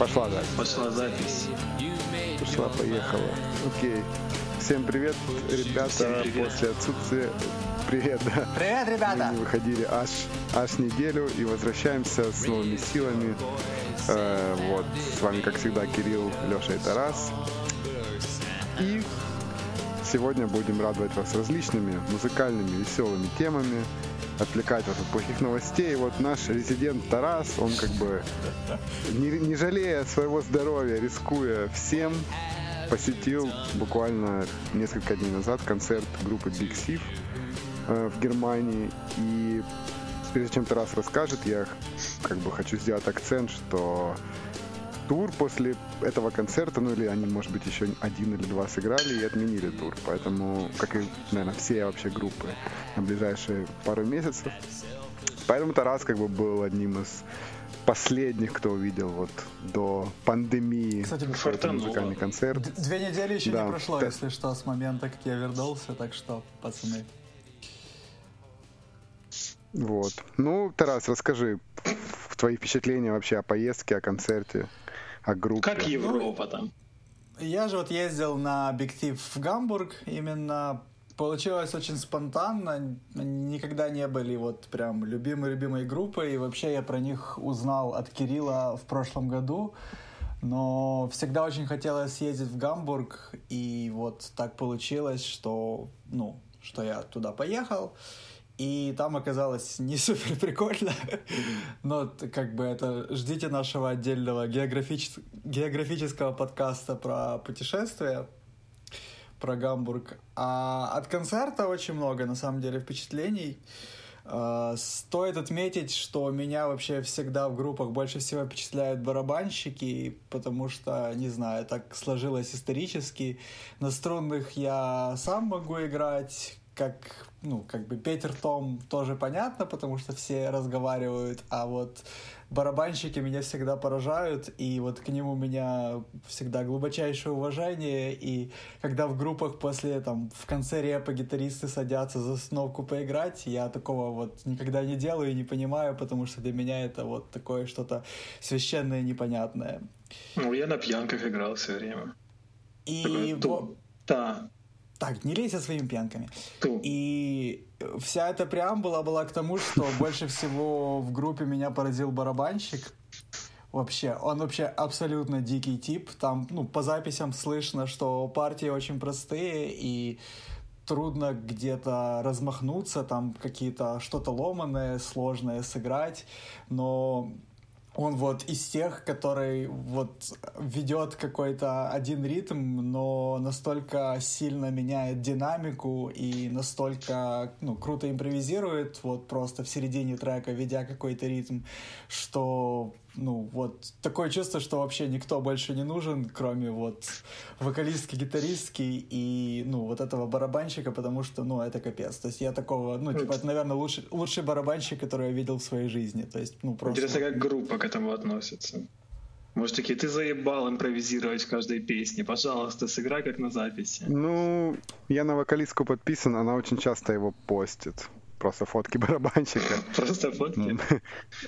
Пошла запись. Пошла запись. Пошла, поехала. Окей. Всем привет, ребята. Всем привет. После отсутствия... Привет, да. Привет, Мы ребята! не выходили аж, аж неделю и возвращаемся с новыми силами. Э, вот, с вами, как всегда, Кирилл, Леша и Тарас. И сегодня будем радовать вас различными музыкальными, веселыми темами, отвлекать вас от плохих новостей. Вот наш резидент Тарас, он как бы, не, не жалея своего здоровья, рискуя всем, посетил буквально несколько дней назад концерт группы Big Thief э, в Германии. И прежде чем Тарас расскажет, я как бы хочу сделать акцент, что тур после этого концерта, ну или они, может быть, еще один или два сыграли и отменили тур. Поэтому, как и, наверное, все вообще группы на ближайшие пару месяцев. Поэтому Тарас как бы был одним из последних, кто увидел вот до пандемии Кстати, фартануло. музыкальный концерт. Д- Две недели еще Да. не прошло, Да. если что, с момента, как я вернулся, так что, пацаны. Вот. Ну, Тарас, расскажи твои впечатления вообще о поездке, о концерте, о группе. Как Европа там? Я же вот ездил на Big Thief в Гамбург, именно получилось очень спонтанно, никогда не были вот прям любимой-любимой группой, и вообще я про них узнал от Кирилла в прошлом году, но всегда очень хотелось съездить в Гамбург, и вот так получилось, что, ну, что я туда поехал, и там оказалось не супер прикольно, но как бы это ждите нашего отдельного географичес- географического подкаста про путешествия, про Гамбург. А от концерта очень много, на самом деле, впечатлений. А, Стоит отметить, что меня вообще всегда в группах больше всего впечатляют барабанщики, потому что, не знаю, так сложилось исторически. На струнных я сам могу играть, как, ну, как бы петь ртом тоже понятно, потому что все разговаривают, а вот барабанщики меня всегда поражают, и вот к ним у меня всегда глубочайшее уважение, и когда в группах после, там, в конце репа гитаристы садятся за сновку поиграть, я такого вот никогда не делаю и не понимаю, потому что для меня это вот такое что-то священное, непонятное. Ну, я на пьянках играл все время. И ту- Да, Так, не лезь со своими пьянками. И вся эта преамбула была к тому, что больше всего в группе меня поразил барабанщик. Вообще, он вообще абсолютно дикий тип. Там, ну, по записям слышно, что партии очень простые и трудно где-то размахнуться, там какие-то что-то ломаное, сложное сыграть, но он вот из тех, который вот ведет какой-то один ритм, но настолько сильно меняет динамику и настолько ну, круто импровизирует, вот просто в середине трека, ведя какой-то ритм, что ну вот такое чувство, что вообще никто больше не нужен, кроме вот вокалистки, гитаристки и ну вот этого барабанщика, потому что ну это капец. То есть я такого, ну типа это, наверное, лучший, лучший барабанщик, который я видел в своей жизни. То есть ну просто... Интересно, как группа к этому относится. Может, такие, ты заебал импровизировать в каждой песне. Пожалуйста, сыграй как на записи. Ну, я на вокалистку подписан, она очень часто его постит. Просто фотки барабанщика. Просто фотки.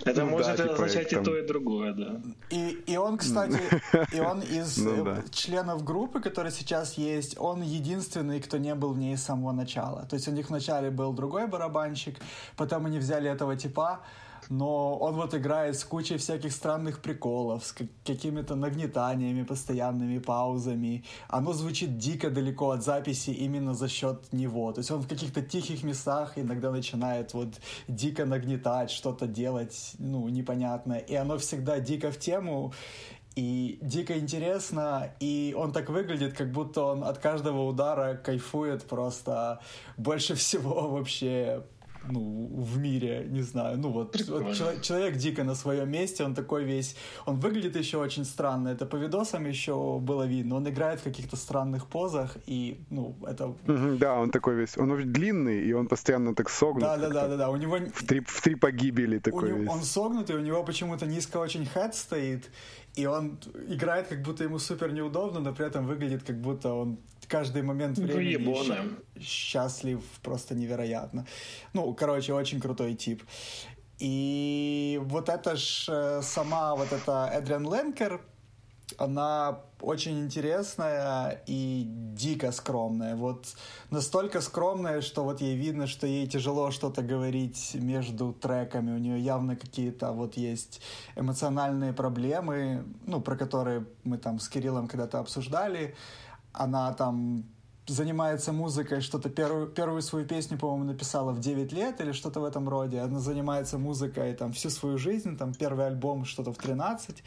Это Ну может типа, означать и то, и другое, да. И, и он, кстати, и он из Ну э, членов группы, который сейчас есть, он единственный, кто не был в ней с самого начала. То есть у них вначале был другой барабанщик, потом они взяли этого типа, но он вот играет с кучей всяких странных приколов, с ка- какими-то нагнетаниями, постоянными паузами. Оно звучит дико далеко от записи именно за счет него. То есть он в каких-то тихих местах иногда начинает вот дико нагнетать, что-то делать, ну, непонятное. И оно всегда дико в тему, и дико интересно, и он так выглядит, как будто он от каждого удара кайфует просто больше всего вообще ну, в мире, не знаю, ну вот, вот чело- человек дико на своем месте, он такой весь, он выглядит еще очень странно, это по видосам еще было видно, он играет в каких-то странных позах, и, ну, это... Да, он такой весь, он очень длинный, и он постоянно так согнут. как-то. Да-да-да-да, у него... В три, в три погибели у такой него- весь. он согнутый, у него почему-то низко очень хэт стоит, и он играет, как будто ему супер неудобно, но при этом выглядит, как будто он каждый момент Ну, времени ща- счастлив просто невероятно. Ну, короче, очень крутой тип. И вот это ж э, сама вот эта Эдриан Ленкер, она очень интересная и дико скромная. Вот настолько скромная, что вот ей видно, что ей тяжело что-то говорить между треками. У нее явно какие-то вот есть эмоциональные проблемы, ну, про которые мы там с Кириллом когда-то обсуждали. Она там занимается музыкой, что-то первую, первую свою песню, по-моему, написала в 9 лет или что-то в этом роде. Она занимается музыкой там всю свою жизнь, там первый альбом что-то в 13.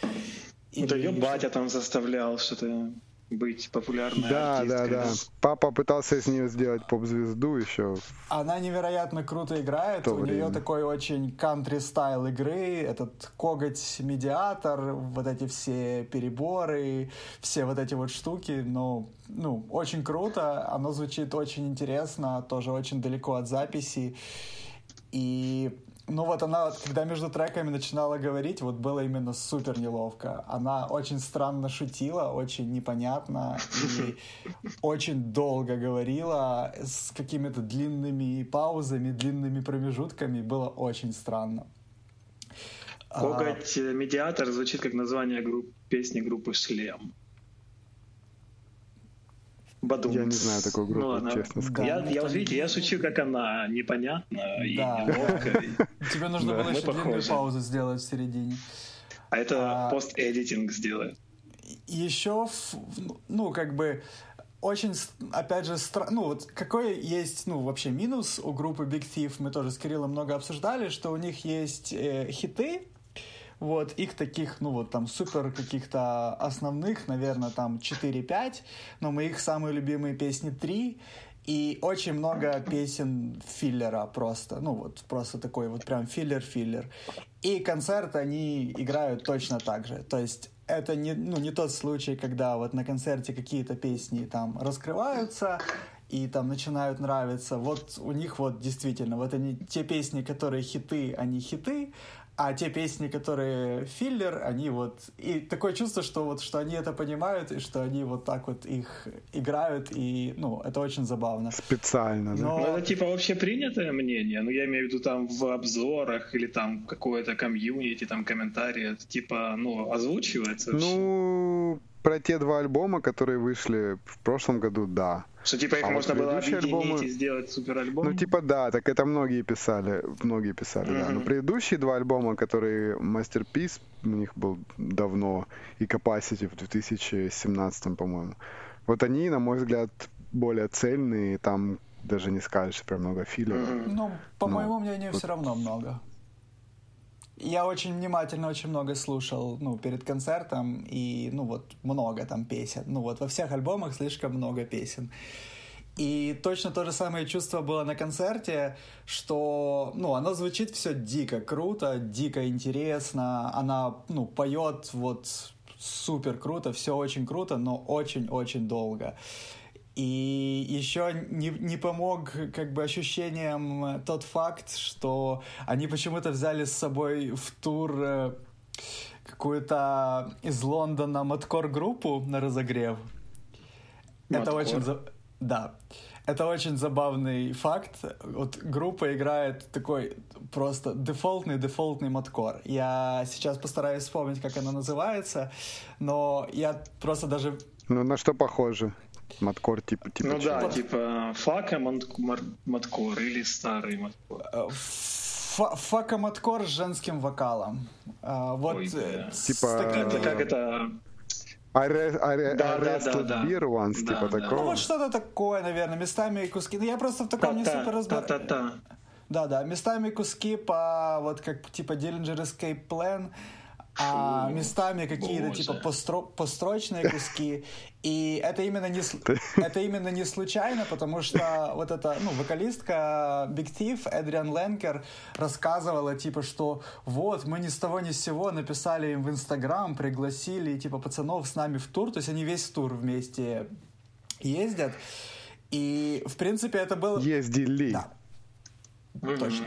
И, да ее батя там заставлял что-то быть популярной Да, артисткой. да, да. Папа пытался из нее сделать поп-звезду еще. Она невероятно круто играет. У время. нее такой очень кантри-стайл игры. Этот коготь-медиатор, вот эти все переборы, все вот эти вот штуки. Ну, ну, очень круто. Оно звучит очень интересно, тоже очень далеко от записи. И ну вот она, когда между треками начинала говорить, вот было именно супер неловко. Она очень странно шутила, очень непонятно и очень долго говорила с какими-то длинными паузами, длинными промежутками. Было очень странно. А... медиатор звучит как название групп, песни группы «Шлем». Бадумц. Я не знаю такой группы, ну, ладно. честно сказать. Я, я, вот видите, я шучу, как она непонятна да. и неловко. Тебе нужно было еще длинную паузу сделать в середине. А это пост-эдитинг сделает. Еще, ну, как бы, очень, опять же, стра... ну вот какой есть, ну вообще минус у группы Big Thief, мы тоже с Кириллом много обсуждали, что у них есть э, хиты, вот, их таких, ну вот там супер каких-то основных, наверное, там 4-5, но моих самые любимые песни 3, и очень много песен филлера просто, ну вот просто такой вот прям филлер-филлер. И концерт они играют точно так же, то есть это не, ну, не тот случай, когда вот на концерте какие-то песни там раскрываются, и там начинают нравиться. Вот у них вот действительно, вот они, те песни, которые хиты, они хиты, а те песни, которые филлер, они вот... И такое чувство, что вот что они это понимают, и что они вот так вот их играют, и, ну, это очень забавно. Специально, да? Но... Ну, это типа вообще принятое мнение? Ну, я имею в виду там в обзорах или там какое-то комьюнити, там комментарии, это типа, ну, озвучивается вообще? Про те два альбома, которые вышли в прошлом году, да. Что типа их а можно вот было объединить альбомы... и сделать супер альбом? Ну типа да, так это многие писали, многие писали, mm-hmm. да. Но предыдущие два альбома, которые Masterpiece, у них был давно, и Capacity в 2017, по-моему. Вот они, на мой взгляд, более цельные, там даже не скажешь, прям много филлеров. Mm-hmm. Ну, по Но, моему мнению, вот... все равно много. Я очень внимательно, очень много слушал, ну, перед концертом, и, ну, вот, много там песен. Ну, вот, во всех альбомах слишком много песен. И точно то же самое чувство было на концерте, что, ну, оно звучит все дико круто, дико интересно, она, ну, поет вот супер круто, все очень круто, но очень-очень долго. И еще не, не помог как бы ощущениям тот факт, что они почему-то взяли с собой в тур э, какую-то из Лондона маткор-группу на разогрев. Маткор. Это очень... Да. Это очень забавный факт. Вот группа играет такой просто дефолтный дефолтный маткор. Я сейчас постараюсь вспомнить, как она называется, но я просто даже... Ну, на что похоже? Маткор типа типа. Ну чего? да, типа фака маткор или старый маткор. Э, фака маткор с женским вокалом. А, вот Ой, э, да. типа таким... это как это Arrest, arrest, да, arrested да, да, beer once, да, типа да. такого. Ну вот что-то такое, наверное, местами куски. Ну я просто в таком не супер разбираюсь. Да, да, местами куски по вот как типа Dillinger Escape Plan а местами какие-то типа постро, построчные куски. И это именно не это именно не случайно, потому что вот эта ну вокалистка Big Thief Эдриан Ленкер рассказывала типа что вот мы ни с того ни с сего написали им в Инстаграм, пригласили типа пацанов с нами в тур, то есть они весь тур вместе ездят. И в принципе это было ездили. Да. Mm-hmm. Точно.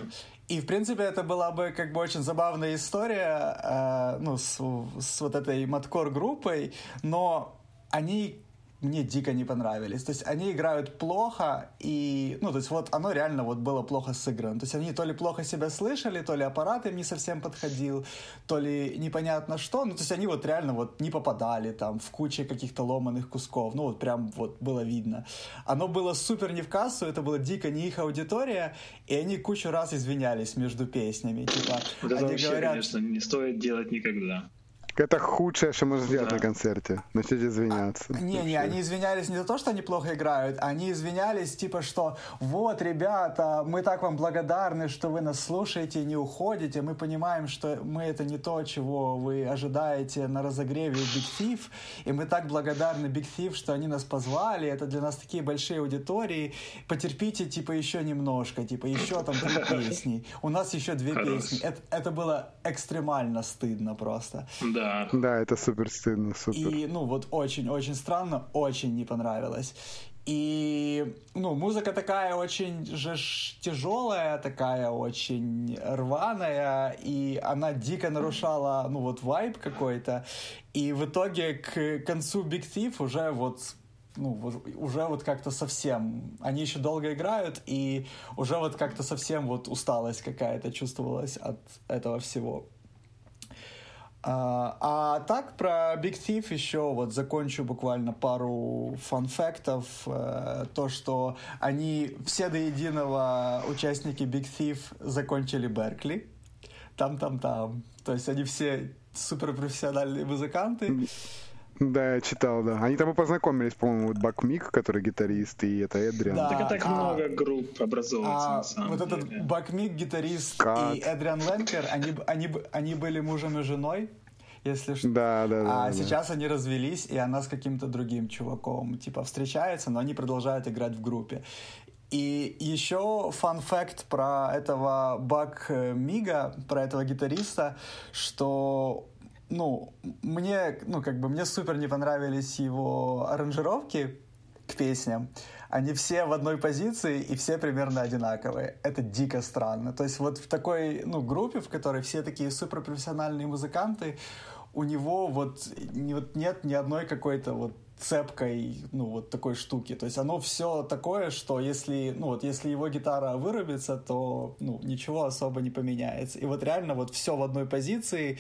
И, в принципе, это была бы как бы очень забавная история, э, ну, с, с вот этой маткор-группой, но они мне дико не понравились. То есть они играют плохо, и, ну, то есть вот оно реально вот было плохо сыграно. То есть они то ли плохо себя слышали, то ли аппарат им не совсем подходил, то ли непонятно что. Ну, то есть они вот реально вот не попадали там в куче каких-то ломаных кусков. Ну, вот прям вот было видно. Оно было супер не в кассу, это было дико не их аудитория, и они кучу раз извинялись между песнями. Типа, это они вообще, говорят, конечно, не стоит делать никогда. Это худшее, что можно сделать Да. на концерте. Начать извиняться. Не, не, Вообще. они извинялись не за то, что они плохо играют, они извинялись типа, что вот, ребята, мы так вам благодарны, что вы нас слушаете и не уходите, мы понимаем, что мы это не то, чего вы ожидаете на разогреве у Big Thief, и мы так благодарны Big Thief, что они нас позвали, это для нас такие большие аудитории, потерпите, типа, еще немножко, типа, еще там три песни, у нас еще две песни, это, это было экстремально стыдно просто. Да. Да, это супер стыдно, супер. И, ну, вот очень-очень странно, очень не понравилось. И, ну, музыка такая очень же тяжелая, такая очень рваная, и она дико нарушала, ну, вот вайб какой-то. И в итоге к концу Big Thief уже вот ну, уже вот как-то совсем... Они еще долго играют, и уже вот как-то совсем вот усталость какая-то чувствовалась от этого всего. А, а так про Big Thief еще вот закончу буквально пару фан-фактов. Э, То, что они все до единого участники Big Thief закончили Беркли. Там-там-там. То есть они все суперпрофессиональные музыканты. Да, я читал, да. Они там и познакомились, по-моему, вот Бак Мик, который гитарист, и это Эдриан. Да. Так и так а- много групп образовывается, А на самом вот этот деле. Бакмик, гитарист Кат. и Эдриан Ленкер, они, они, они были мужем и женой, если что. Да, да, да. А да. сейчас они развелись, и она с каким-то другим чуваком, типа, встречается, но они продолжают играть в группе. И еще фан-факт про этого Бак Мига, про этого гитариста, что ну, мне, ну, как бы, мне супер не понравились его аранжировки к песням. Они все в одной позиции и все примерно одинаковые. Это дико странно. То есть вот в такой, ну, группе, в которой все такие суперпрофессиональные музыканты, у него вот, не- вот нет ни одной какой-то вот цепкой, ну, вот такой штуки. То есть оно все такое, что если, ну, вот если его гитара вырубится, то, ну, ничего особо не поменяется. И вот реально вот все в одной позиции,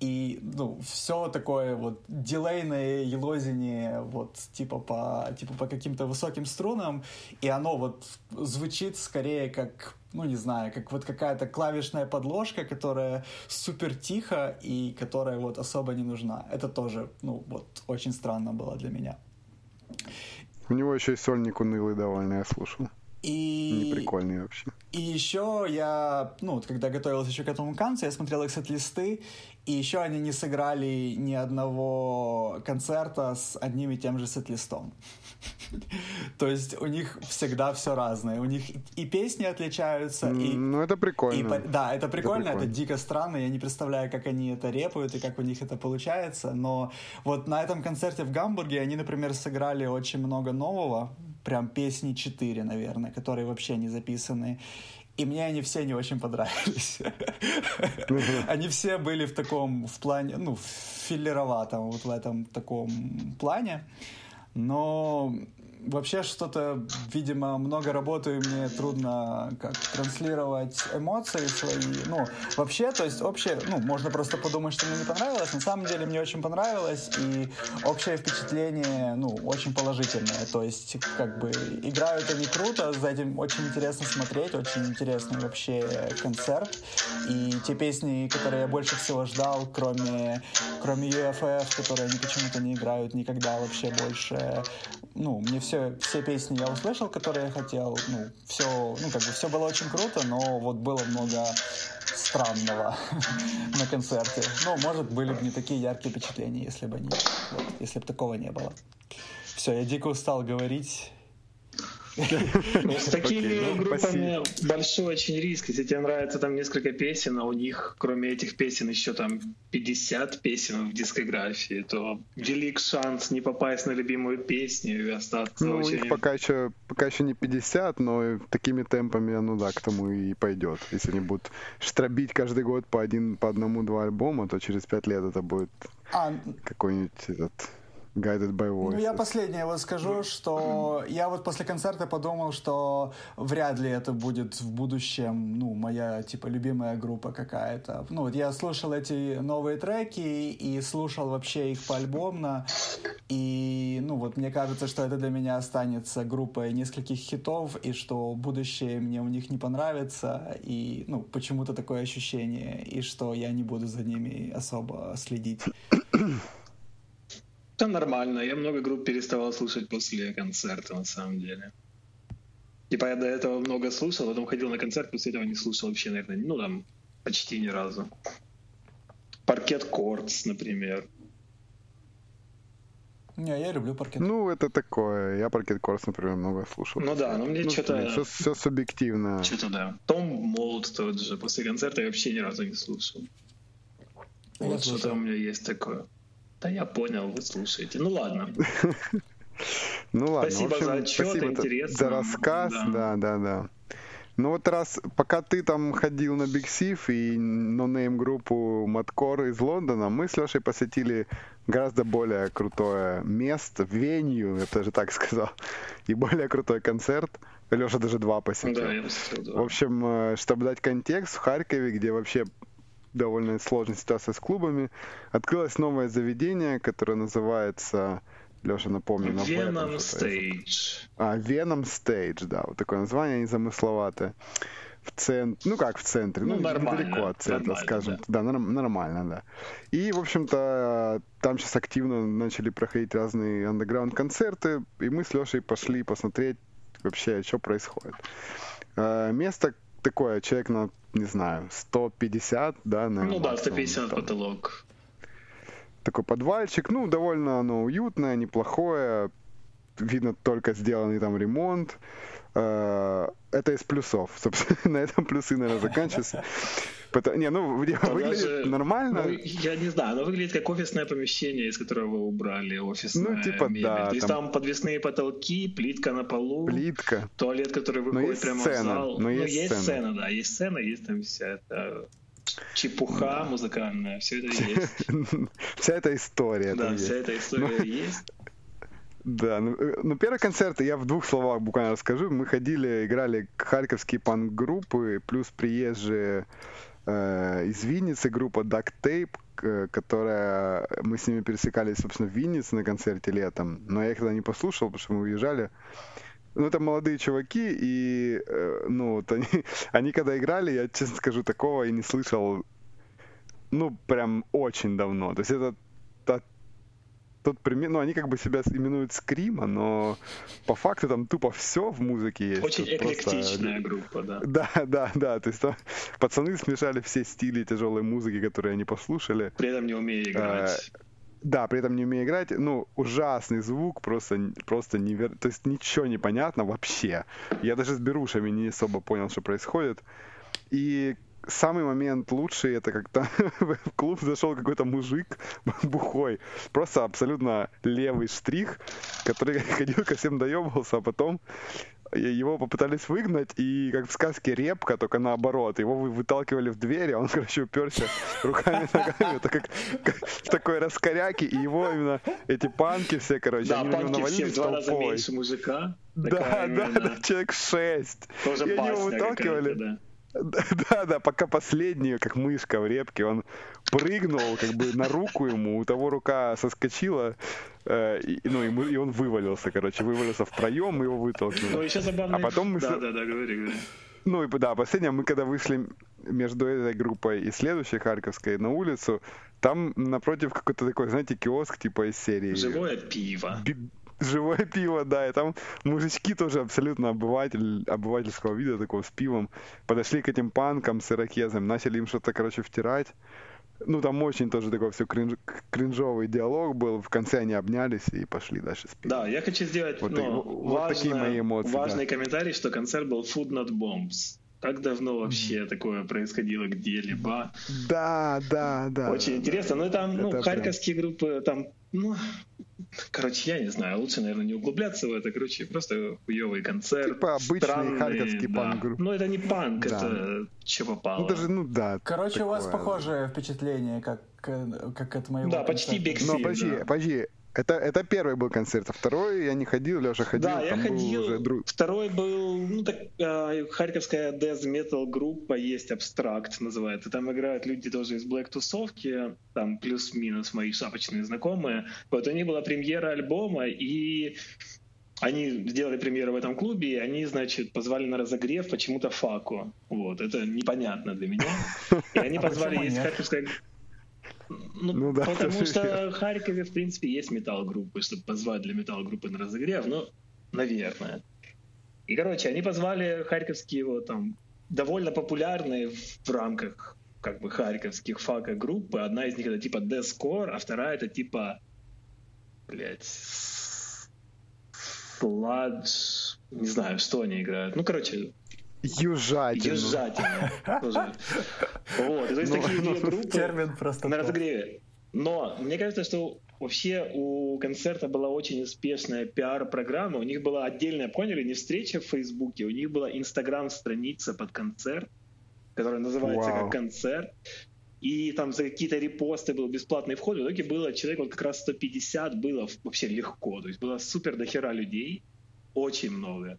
и, ну, все такое вот дилейное елозение вот типа по, типа по каким-то высоким струнам, и оно вот звучит скорее как ну, не знаю, как вот какая-то клавишная подложка, которая супер тихо и которая вот особо не нужна. Это тоже, ну, вот очень странно было для меня. У него еще и сольник унылый довольно, я слушал. И... Неприкольный вообще. И еще я, ну, вот когда готовился еще к этому концу, я смотрел их сет-листы, и еще они не сыграли ни одного концерта с одним и тем же сет-листом. То есть у них всегда все разное. У них и песни отличаются, и... Ну, это и прикольно. по- да, это прикольно, это, прикольно. дико странно. Я не представляю, как они это репают и как у них это получается. Но вот на этом концерте в Гамбурге они, например, сыграли очень много нового, прям песни 4, наверное, которые вообще не записаны. И мне они все не очень понравились. Они все были в таком, в плане, ну, филлероватом, вот в этом таком плане. Но вообще что-то, видимо, много работаю, мне трудно как транслировать эмоции свои. Ну, вообще, то есть общее, ну, можно просто подумать, что мне не понравилось. На самом деле мне очень понравилось, и общее впечатление, ну, очень положительное. То есть, как бы, играют они круто, за этим очень интересно смотреть, очень интересный вообще концерт. И те песни, которые я больше всего ждал, кроме, кроме UFF, которые они почему-то не играют никогда вообще больше, ну, мне все, все песни я услышал, которые я хотел, ну, все, ну, как бы все было очень круто, но вот было много странного на концерте. Ну, может, были бы не такие яркие впечатления, если бы они, вот, если бы такого не было. Все, я дико устал говорить. Ну, с такими ну, группами большой очень риск. Если тебе нравится там несколько песен, а у них, кроме этих песен, еще там 50 песен в дискографии, то велик шанс не попасть на любимую песню и остаться Ну, у очень... них пока еще, пока еще не 50, но такими темпами, ну да, к тому и пойдет. Если они будут штробить каждый год по, один, по одному-два альбома, то через пять лет это будет А, какой-нибудь этот Guided by Voices. Ну, я последнее вот скажу, что я вот после концерта подумал, что вряд ли это будет в будущем, ну, моя, типа, любимая группа какая-то. Ну, вот я слушал эти новые треки и слушал вообще их поальбомно, и, ну, вот мне кажется, что это для меня останется группой нескольких хитов, и что будущее мне у них не понравится, и, ну, почему-то такое ощущение, и что я не буду за ними особо следить. Да нормально, я много групп переставал слушать после концерта, на самом деле. Типа я до этого много слушал, потом ходил на концерт, после этого не слушал вообще, наверное, ну там почти ни разу. Parquet Courts, например. Не, я люблю паркет. Ну, это такое. Я Parquet Courts, например, много слушал. Ну да, но мне Ну, что-то... Все, все субъективно. Что-то да. Tomb Mold тот же. После концерта я вообще ни разу не слушал. Я Вот слушал. что-то у меня есть такое. Да я понял, вы слушаете. Ну ладно. Ну ладно, Спасибо общем, за отчет, спасибо интересно. за рассказ, Да. да, да, да. Ну вот раз, пока ты там ходил на Big Sif и нонейм группу Маткор из Лондона, мы с Лешей посетили гораздо более крутое место, венью, я бы даже так сказал, и более крутой концерт. Леша даже два посетил. Да, я посмотрел, да. В общем, э, чтобы дать контекст, в Харькове, где вообще довольно сложная ситуация с клубами, открылось новое заведение, которое называется, Леша, напомню, на Б там Venom Stage. а, Venom Stage, да, вот такое название незамысловатое. В центре, ну как в центре, ну, Ну, нормально, недалеко от центра, скажем. Да, норм- нормально, да. И, в общем-то, там сейчас активно начали проходить разные андеграунд-концерты, и мы с Лешей пошли посмотреть вообще, что происходит. Э, Место такое, человек на, не знаю, 150, да, наверное, Ну да, максимум, 150 там потолок. такой подвальчик, ну, довольно оно уютное, неплохое, видно только сделанный там ремонт. Э, Это из плюсов, собственно, на этом плюсы, наверное, заканчиваются. Пото- Не, ну, Да выглядит даже- нормально. Ну, я не знаю, оно выглядит как офисное помещение, из которого вы убрали офисная Ну, типа, мебель. да, То есть там- там... подвесные потолки, плитка на полу, Плитка. туалет, который Но выходит есть прямо сцена, в зал. но ну, есть есть сцена. сцена, да, есть сцена, есть там вся эта чепуха музыкальная, все это есть. Вся эта история Да, вся эта история есть. Да, ну, э, ну первый концерт, я в двух словах буквально расскажу. Мы ходили, играли харьковские панк-группы, плюс приезжие э, из Винницы группа Duct Tape, которая... Мы с ними пересекались, собственно, в Виннице на концерте летом, но я их тогда не послушал, потому что мы уезжали. Ну, это молодые чуваки, и, э, ну, вот они, они когда играли, я, честно скажу, такого и не слышал, ну, прям очень давно. То есть это тот пример, ну, они как бы себя именуют скрима, но по факту там тупо все в музыке есть. Очень Тут просто- эклектичная группа, да. Да, да, да. То есть там пацаны смешали все стили тяжелой музыки, которые они послушали. При этом не умея играть. Да, при этом не умея играть. Ну, ужасный звук, просто, просто невер... То есть ничего не понятно вообще. Я даже с берушами не особо понял, что происходит. И самый момент лучший, это когда в клуб зашел какой-то мужик бухой. Просто абсолютно левый штрих, который ходил ко всем доебывался, а потом его попытались выгнать, и как в сказке Репка, только наоборот. Его вы- выталкивали в дверь, а он, короче, уперся руками, ногами, это как, как в такой раскоряке, и его именно эти панки все, короче, Да, они панки все в навалились два раза меньше мужика. Да, да, да, человек шесть. Тоже и они его выталкивали. да. Да, да, пока последний, как мышка в репке, он прыгнул как бы на руку ему, у того рука соскочила, э, и, ну, и, мы- и он вывалился, короче, вывалился в проем, мы его Ну, вытолкнули. еще забавно. А потом мы Да, да, да, говори, говори. Ну и да, последнее, мы когда вышли между этой группой и следующей Харьковской на улицу, там напротив какой-то такой, знаете, киоск типа из серии. Живое пиво. Би- Живое пиво, да, и там мужички тоже абсолютно обыватель, обывательского вида, такого с пивом, подошли к этим панкам с ирокезом, начали им что-то, короче, втирать. Ну, там очень тоже такой все кринж, кринжовый диалог был. В конце они обнялись и пошли дальше с пивом. Да, я хочу сделать Вот ну, так- вот такие мои эмоции, важный комментарий, что концерт был Food Not Bombs. Как давно вообще такое происходило где-либо? Да, да, да. Очень да, интересно. Ну, и там, ну, Это прям- харьковские группы, там, ну, короче, я не знаю, лучше, наверное, не углубляться в это. Короче, просто хуёвый концерт. Типа обычный странный, харьковский да. панк-групп. Ну, это не панк, Да. это что попало. Ну, даже, ну да. Короче, у вас такое. похожее впечатление, как, э, как от моего Да, почти концерта. Big Но Sif, подожди, да. подожди. Это, это первый был концерт, а второй я не ходил, Леша ходил. Да, я ходил. Уже друг... Второй был, ну так, э, харьковская death metal группа есть, Abstract называется. Там играют люди тоже из Black тусовки, там плюс-минус мои шапочные знакомые. Вот у них была премьера альбома, и они сделали премьеру в этом клубе, и они, значит, позвали на разогрев почему-то Факу. Вот, это непонятно для меня. И они а позвали, есть харьковская ну, ну да. Потому что в Харькове, в принципе, есть металл-группы, чтобы позвать для металл-группы на разогрев, ну, наверное. И, короче, они позвали харьковские вот там довольно популярные в рамках как бы харьковских фака группы. Одна из них это типа Deathcore, а вторая это типа, блядь, Sludge, не знаю, что они играют. Ну, короче, Южатину. Южатину. Вот, то есть ну, такие две ну, группы термин просто на разогреве. Но мне кажется, что вообще у концерта была очень успешная пиар-программа. У них была отдельная, поняли, не встреча в Фейсбуке, у них была инстаграм-страница под концерт, которая называется Вау. как концерт. И там за какие-то репосты был бесплатный вход. В итоге было человек вот как раз 150 было вообще легко. То есть было супер дохера людей. Очень много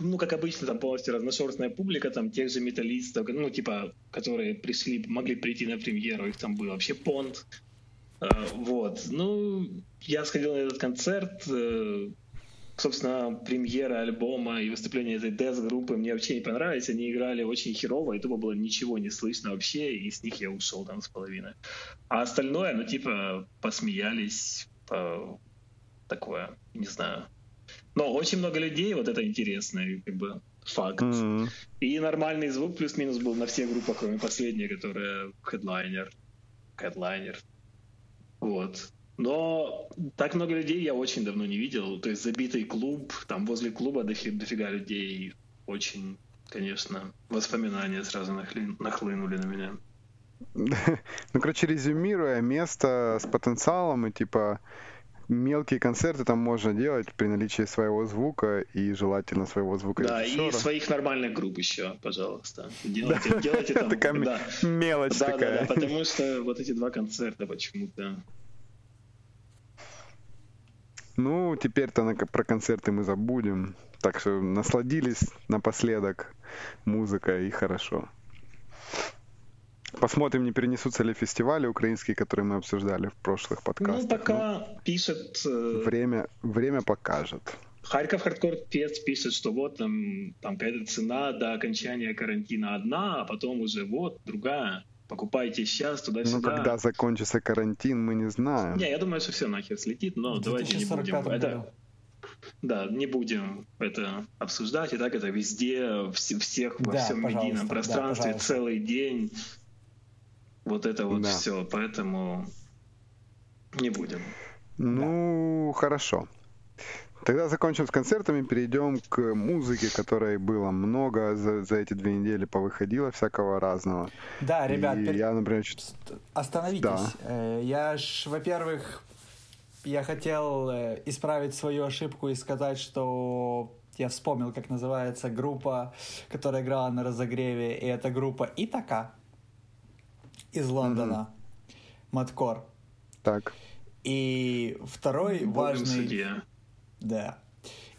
ну, как обычно, там полностью разношерстная публика, там тех же металлистов, ну, типа, которые пришли, могли прийти на премьеру, их там был вообще понт. Э, вот. Ну, я сходил на этот концерт, э, собственно, премьера альбома и выступление этой Death-группы мне вообще не понравились. Они играли очень херово, и тупо было ничего не слышно вообще, и с них я ушел там с половины. А остальное, ну, типа, посмеялись, по... такое, не знаю. Но очень много людей, вот это интересный как бы факт. Mm-hmm. И нормальный звук плюс-минус был на всех группах, кроме последней, которая хедлайнер. Хедлайнер. Вот. Но так много людей я очень давно не видел. То есть забитый клуб, там возле клуба дофига, дофига людей. Очень, конечно, воспоминания сразу нахлы, нахлынули на меня. Ну, короче, резюмируя, место с потенциалом и типа мелкие концерты там можно делать при наличии своего звука и желательно своего звука. Да, и своих нормальных групп еще, пожалуйста. Делайте, делайте там. Такая да. мелочь да, такая. Да, да, потому что вот эти два концерта почему-то. Ну, теперь-то про концерты мы забудем. Так что насладились напоследок музыкой и хорошо. Посмотрим, не перенесутся ли фестивали украинские, которые мы обсуждали в прошлых подкастах. Ну, пока ну, пишет... Э... Время, время покажет. Харьков Хардкор Фест пишет, что вот там, там какая-то цена до окончания карантина одна, а потом уже вот другая. Покупайте сейчас туда-сюда. Ну, когда закончится карантин, мы не знаем. Не, я думаю, что все нахер слетит, но давайте не будем. Это, да, не будем это обсуждать. И так это везде, всех во всем медийном пространстве да, целый день. Вот это вот да. все, поэтому не будем. Ну, да. хорошо. Тогда закончим с концертами, перейдем к музыке, которой было много за, за эти две недели, повыходило всякого разного. Да, ребят, и пер... я, например, остановитесь. Да. Э, я ж, во-первых, я хотел э, исправить свою ошибку и сказать, что я вспомнил, как называется группа, которая играла на разогреве, и это группа Итака из Лондона. Mm-hmm. Маткор. Так. И второй Будем важный... Судья. Да.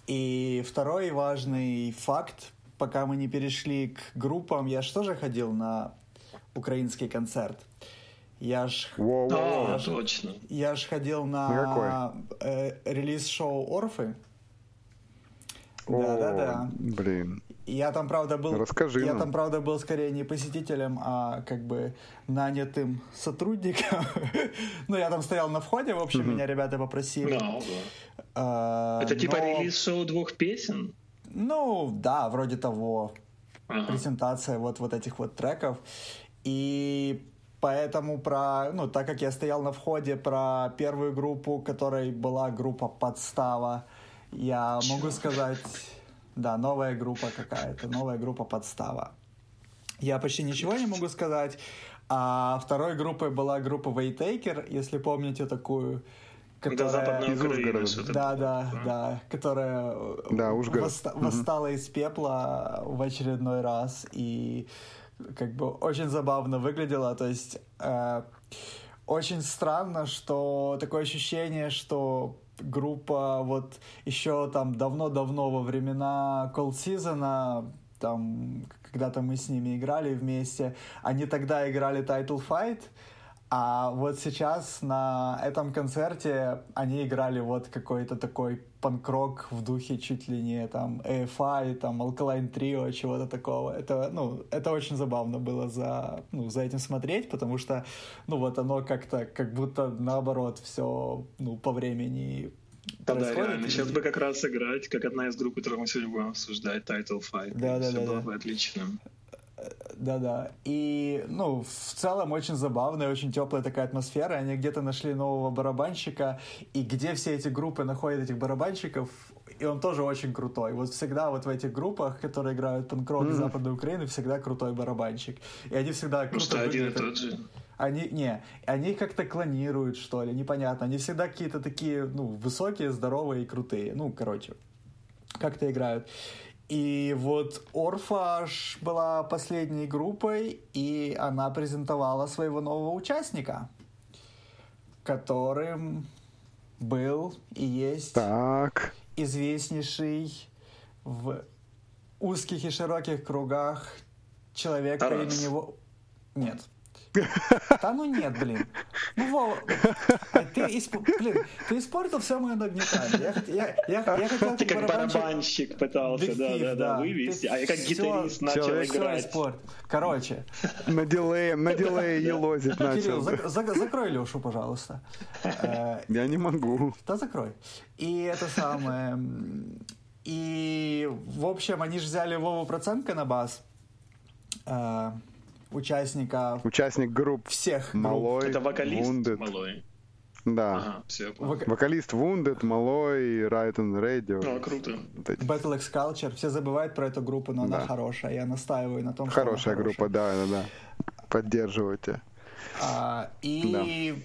И второй важный факт, пока мы не перешли к группам, я же тоже ходил на украинский концерт. Я ж, Воу, воу. я ж, точно. Я ж ходил на э, релиз-шоу Орфы. Да, да, да. Блин. Я там, правда, был... Расскажи Я нам. там, правда, был скорее не посетителем, а как бы нанятым сотрудником. ну, я там стоял на входе, в общем, меня ребята попросили. No, да. Это типа релиз-шоу двух песен? Ну, да, вроде того. Презентация вот, вот этих вот треков. И поэтому про... Ну, так как я стоял на входе, про первую группу, которой была группа «Подстава», я могу сказать да, новая группа какая-то, новая группа подстава. Я почти ничего не могу сказать. А второй группой была группа Waytaker, если помните такую, которая... Из Ужгорода. Да, да, да, которая да, восста... угу. восстала из пепла в очередной раз и как бы очень забавно выглядела. То есть э, очень странно, что такое ощущение, что группа вот еще там давно-давно во времена Cold Season, там, когда-то мы с ними играли вместе, они тогда играли Title Fight, а вот сейчас на этом концерте они играли вот какой-то такой панк-рок в духе чуть ли не там AFI, там Alkaline Trio, чего-то такого. Это, ну, это очень забавно было за, ну, за этим смотреть, потому что, ну, вот оно как-то, как будто наоборот все, ну, по времени да, да, реально. Сейчас бы как раз играть, как одна из групп, которую мы сегодня будем обсуждать, Title Fight. Да, да, Все да. было да. бы отлично. Да-да. И, ну, в целом очень забавная, очень теплая такая атмосфера. Они где-то нашли нового барабанщика, и где все эти группы находят этих барабанщиков, и он тоже очень крутой. Вот всегда вот в этих группах, которые играют панк-рок mm-hmm. Западной Украины, всегда крутой барабанщик. И они всегда круто Что, один и тот же? Они, не, они как-то клонируют, что ли, непонятно. Они всегда какие-то такие, ну, высокие, здоровые и крутые. Ну, короче, как-то играют. И вот Орфаш была последней группой, и она презентовала своего нового участника, которым был и есть так. известнейший в узких и широких кругах человек Тарас. по имени... Нет. Да ну нет, блин. Ну, Вова, а ты, исп... блин, ты испортил все мое нагнетание. Я, я, я, я хотел ты как барабанщик, барабанщик пытался, да, да, да, вывести, а я как гитарист начал Человек играть. Испорт. Короче. На дилее, на дилее елозить начал. Кирилл, зак, зак, закрой Лешу, пожалуйста. Я не могу. Да закрой. И это самое... И, в общем, они же взяли Вову Проценко на бас участника... Участник групп всех групп. Малой, Это вокалист Wounded. Малой. Да. Ага, все, Вок... Вокалист Wounded, Малой, Right on Radio. О, круто. Вот эти... Battle X Culture. Все забывают про эту группу, но да. она хорошая. Я настаиваю на том, хорошая что она группа, да, да, да. Поддерживайте. А, и да.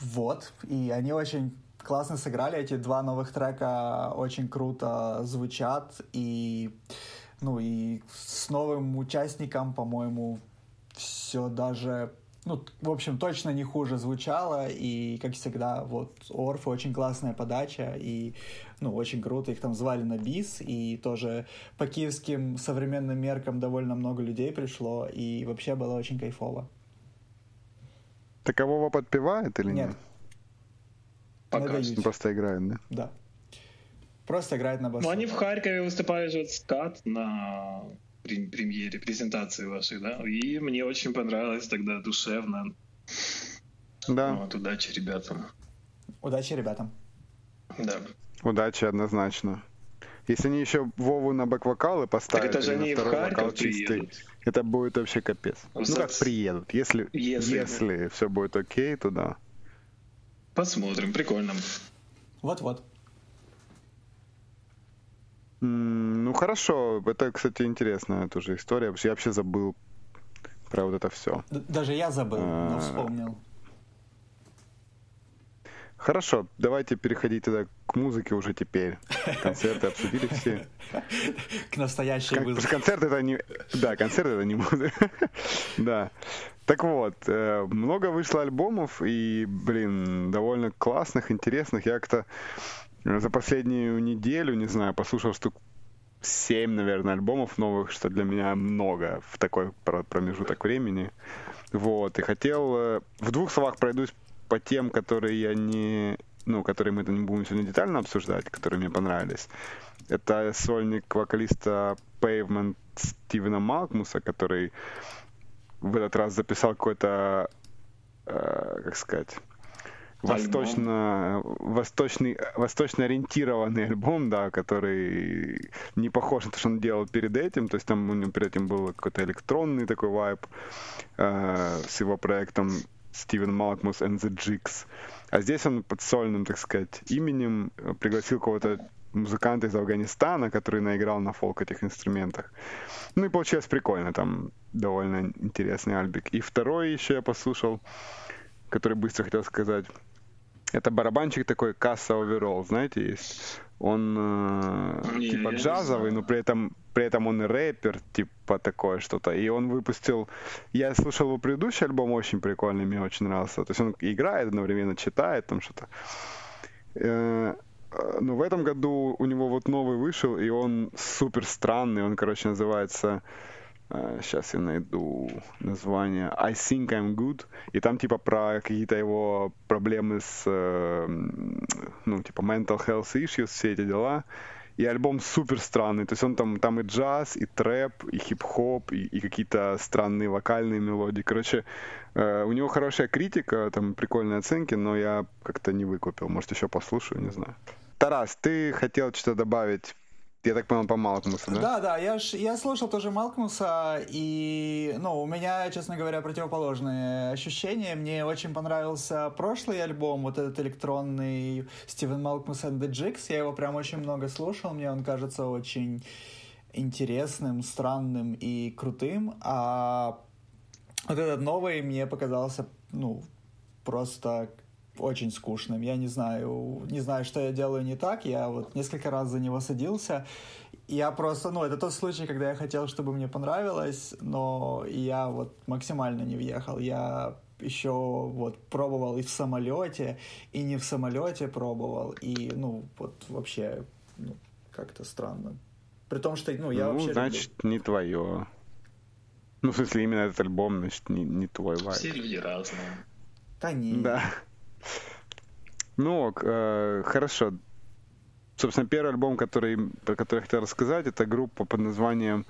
вот. И они очень классно сыграли. Эти два новых трека очень круто звучат. И ну и с новым участником, по-моему, все даже, ну, в общем, точно не хуже звучало, и, как всегда, вот, у Орфа очень классная подача, и, ну, очень круто, их там звали на бис, и тоже по киевским современным меркам довольно много людей пришло, и вообще было очень кайфово. Такового подпевает или нет? Нет. Пока Просто играет, да? Да. Просто играет на басу. Ну, они в Харькове выступали же скат на премьере, презентации вашей, да? И мне очень понравилось тогда душевно. Да. Вот, удачи ребятам. Удачи ребятам. Да. Удачи однозначно. Если они еще Вову на бэк-вокалы поставят, так это же они в Харьков чистый, это будет вообще капец. Ну, ну как приедут? Если, если, если все будет окей, то да. Посмотрим, прикольно. Вот-вот. Ну хорошо, это, кстати, интересная тоже история, я вообще забыл про вот это все. Даже я забыл, но а. вспомнил. Хорошо, давайте переходить тогда к музыке уже теперь. Концерты обсудили все. К настоящей музыке. Концерт это не... Да, концерт это не музыка. Да. Так вот, э, много вышло альбомов, и, блин, довольно классных, интересных. Я как-то за последнюю неделю, не знаю, послушал штук 7, наверное, альбомов новых, что для меня много в такой промежуток времени. Вот, и хотел... Э, в двух словах пройдусь по тем, которые я не... Ну, которые мы не будем сегодня детально обсуждать, которые мне понравились. Это сольник вокалиста Pavement Стивена Малкмуса, который в этот раз записал какой-то, э, как сказать, восточно, восточный, восточно ориентированный альбом, да, который не похож на то, что он делал перед этим. То есть там у него перед этим был какой-то электронный такой вайб э, с его проектом Стивен Малкмус and the Jigs. А здесь он под сольным, так сказать, именем пригласил кого-то музыканта из Афганистана, который наиграл на фолк этих инструментах. Ну и получилось прикольно, там довольно интересный альбик. И второй еще я послушал, который быстро хотел сказать. Это барабанчик такой касса оверолл, знаете, есть. Он э, не, типа джазовый, но при этом при этом он и рэпер, типа такое что-то. И он выпустил... Я слушал его предыдущий альбом, очень прикольный, мне очень нравился. То есть он играет одновременно, читает там что-то. Э, но в этом году у него вот новый вышел, и он супер странный. Он, короче, называется Сейчас э, я найду название. I think I'm good. И там типа про какие-то его проблемы с, э, ну, типа mental health issues, все эти дела. И альбом супер странный. То есть он там, там и джаз, и трэп, и хип-хоп, и, и какие-то странные вокальные мелодии. Короче, э, у него хорошая критика, там прикольные оценки, но я как-то не выкупил. Может, еще послушаю, не знаю. Тарас, ты хотел что-то добавить я так понял, по Малкмусу, да? Да, да, я, ж, я слушал тоже Малкмуса, и, ну, у меня, честно говоря, противоположные ощущения. Мне очень понравился прошлый альбом, вот этот электронный Стивен Малкмус and the Jigs. Я его прям очень много слушал, мне он кажется очень интересным, странным и крутым. А вот этот новый мне показался, ну, просто очень скучным. Я не знаю, не знаю, что я делаю не так. Я вот несколько раз за него садился. Я просто, ну, это тот случай, когда я хотел, чтобы мне понравилось, но я вот максимально не въехал. Я еще вот пробовал и в самолете, и не в самолете пробовал, и, ну, вот вообще, ну, как-то странно. При том, что, ну, я ну, вообще... значит, люблю... не твое. Ну, в смысле, именно этот альбом, значит, не, не твой вайб. Все люди разные. Да не. Да. Ну, э, хорошо. Собственно, первый альбом, который, про который я хотел рассказать, это группа под названием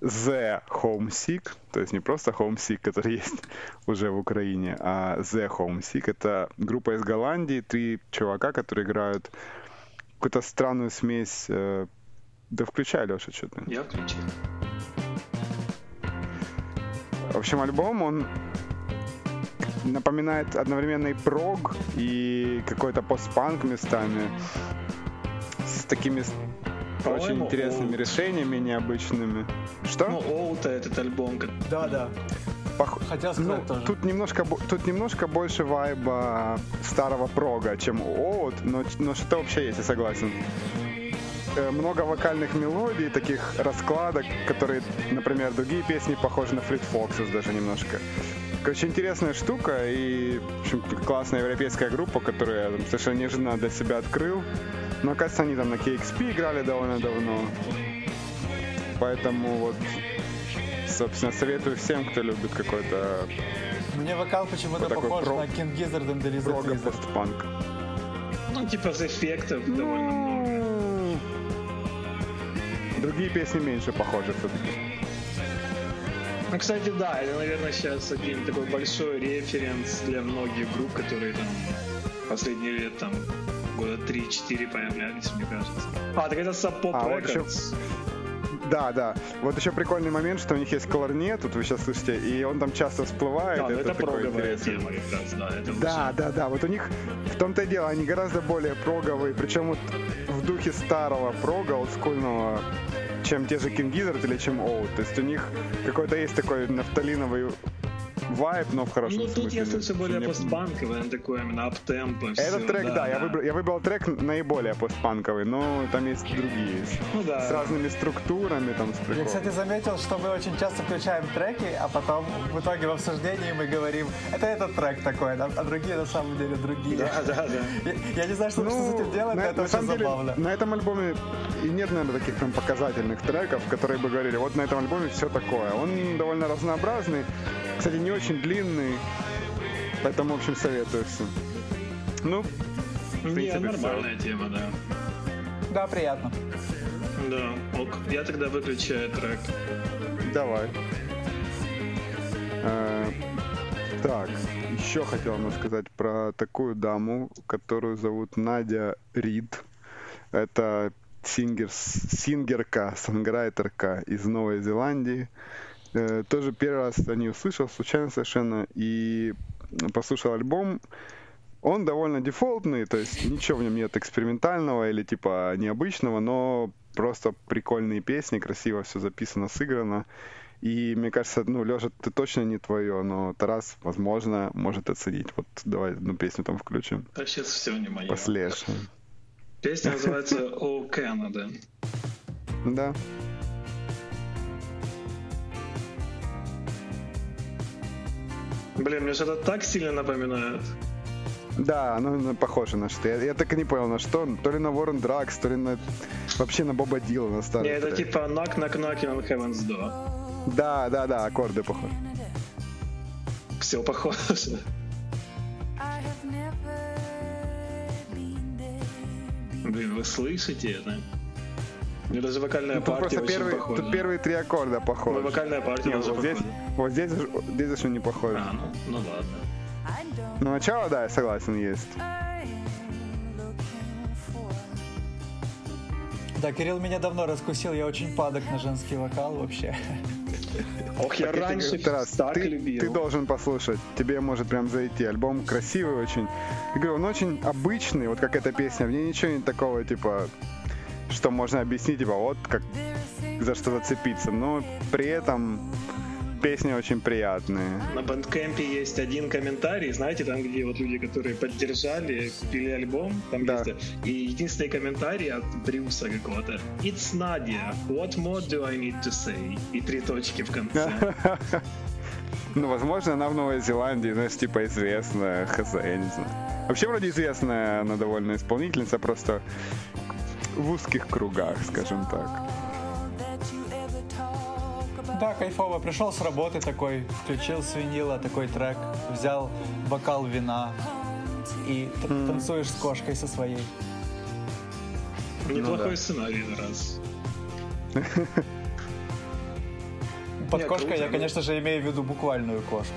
The Homesick, то есть не просто Homesick, который есть уже в Украине, а The Homesick. Это группа из Голландии, три чувака, которые играют какую-то странную смесь. Э, да включай, Леша, что-то. Я включил. В общем, альбом, он напоминает одновременно и прог, и какой-то постпанк местами с такими очень интересными Оут. решениями необычными. Что? Ну, Оута этот альбом. Да, да. Пох... Хотел сказать ну, тоже. Тут немножко, тут немножко больше вайба старого прога, чем Оут, но, но что вообще есть, я согласен. Э, много вокальных мелодий, таких раскладок, которые, например, другие песни похожи на Фрид Фоксус даже немножко. Короче, интересная штука и в общем, классная европейская группа, которую я там, совершенно неожиданно для себя открыл. Но, кажется, они там на KXP играли довольно давно. Поэтому вот, собственно, советую всем, кто любит какой-то... Мне вокал почему-то вот похож про... на King Gizzard and the Lizard Wizard. постпанк. Ну, типа с эффектов ну... довольно много. Другие песни меньше похожи все-таки. Ну, кстати, да, это, наверное, сейчас один такой большой референс для многих групп, которые там последние лет там года 3-4 появлялись, мне кажется. А, так это Pop а, Records. Вот еще... Да, да. Вот еще прикольный момент, что у них есть кларнет, тут вы сейчас слышите, и он там часто всплывает. Да, это, это проговая тема как раз, да. Это да, да, да. Вот у них в том-то и дело, они гораздо более проговые, причем вот в духе старого прога, олдскульного чем те же King Gizzard или чем Old. То есть у них какой-то есть такой нафталиновый вайб, но в хорошем ну, смысле. Ну, тут я слышу более мне... постпанковый, он такой именно аптемпо. Этот трек, да, да, Я, выбрал, я выбрал трек наиболее постпанковый, но там есть другие. Ну, да. С разными структурами, там, с Я, кстати, заметил, что мы очень часто включаем треки, а потом в итоге в обсуждении мы говорим, это этот трек такой, а другие на самом деле другие. Да, да, да. Я, я не знаю, что, ну, что с этим делать, на, но это на очень деле, забавно. На этом альбоме и нет, наверное, таких прям показательных треков, которые бы говорили, вот на этом альбоме все такое. Он довольно разнообразный, кстати, не очень длинный, поэтому, в общем, советую всем. Ну, в принципе, Не, нормальная все. тема, да. Да, приятно. Да, ок. Я тогда выключаю трек. Давай. А, так, еще хотел вам рассказать про такую даму, которую зовут Надя Рид. Это сингер, сингерка, санграйтерка из Новой Зеландии. Э, тоже первый раз о ней услышал, случайно совершенно, и послушал альбом. Он довольно дефолтный, то есть ничего в нем нет экспериментального или типа необычного, но просто прикольные песни, красиво все записано, сыграно. И мне кажется, ну, Леша, ты точно не твое, но Тарас, возможно, может оценить. Вот давай одну песню там включим. А сейчас все не мое. Послежь. Песня называется «О Canada». Да. Блин, мне что-то так сильно напоминает. Да, оно похоже на что. Я, я так и не понял, на что. То ли на Ворон Дракс, то ли на вообще на Боба Дилана старый. Не, это типа Knock Knock Knocking on Heaven's Door. Да, да, да, аккорды похожи. Все похоже. Блин, вы слышите это? Мне даже вокальная ну, партия просто первый, похожа. Тут первые три аккорда похожи. Ну, вокальная партия Нет, уже вот здесь, похожа. вот здесь, здесь же не похоже. А, ну, ну ладно. Ну, начало, да, я согласен, есть. Да, Кирилл меня давно раскусил, я очень падок на женский вокал вообще. Ох, я Так раньше так ты, любил. ты должен послушать, тебе может прям зайти. Альбом красивый очень. Я говорю, он очень обычный, вот как эта песня, в ней ничего нет такого, типа, что можно объяснить, типа, вот как за что зацепиться. Но при этом песни очень приятные. На Бандкэмпе есть один комментарий, знаете, там, где вот люди, которые поддержали, купили альбом, там Да. есть, и единственный комментарий от Брюса какого-то. It's Nadia, what more do I need to say? И три точки в конце. Ну, возможно, она в Новой Зеландии, знаешь, типа известная, хз, я не знаю. Вообще, вроде известная она довольно исполнительница, просто в узких кругах, скажем так. Да, кайфово. Пришел с работы такой, включил с винила такой трек, взял бокал вина и т- танцуешь с кошкой со своей. Неплохой да. сценарий раз. Под Не, кошкой круто, я, ну. конечно же, имею в виду буквальную кошку,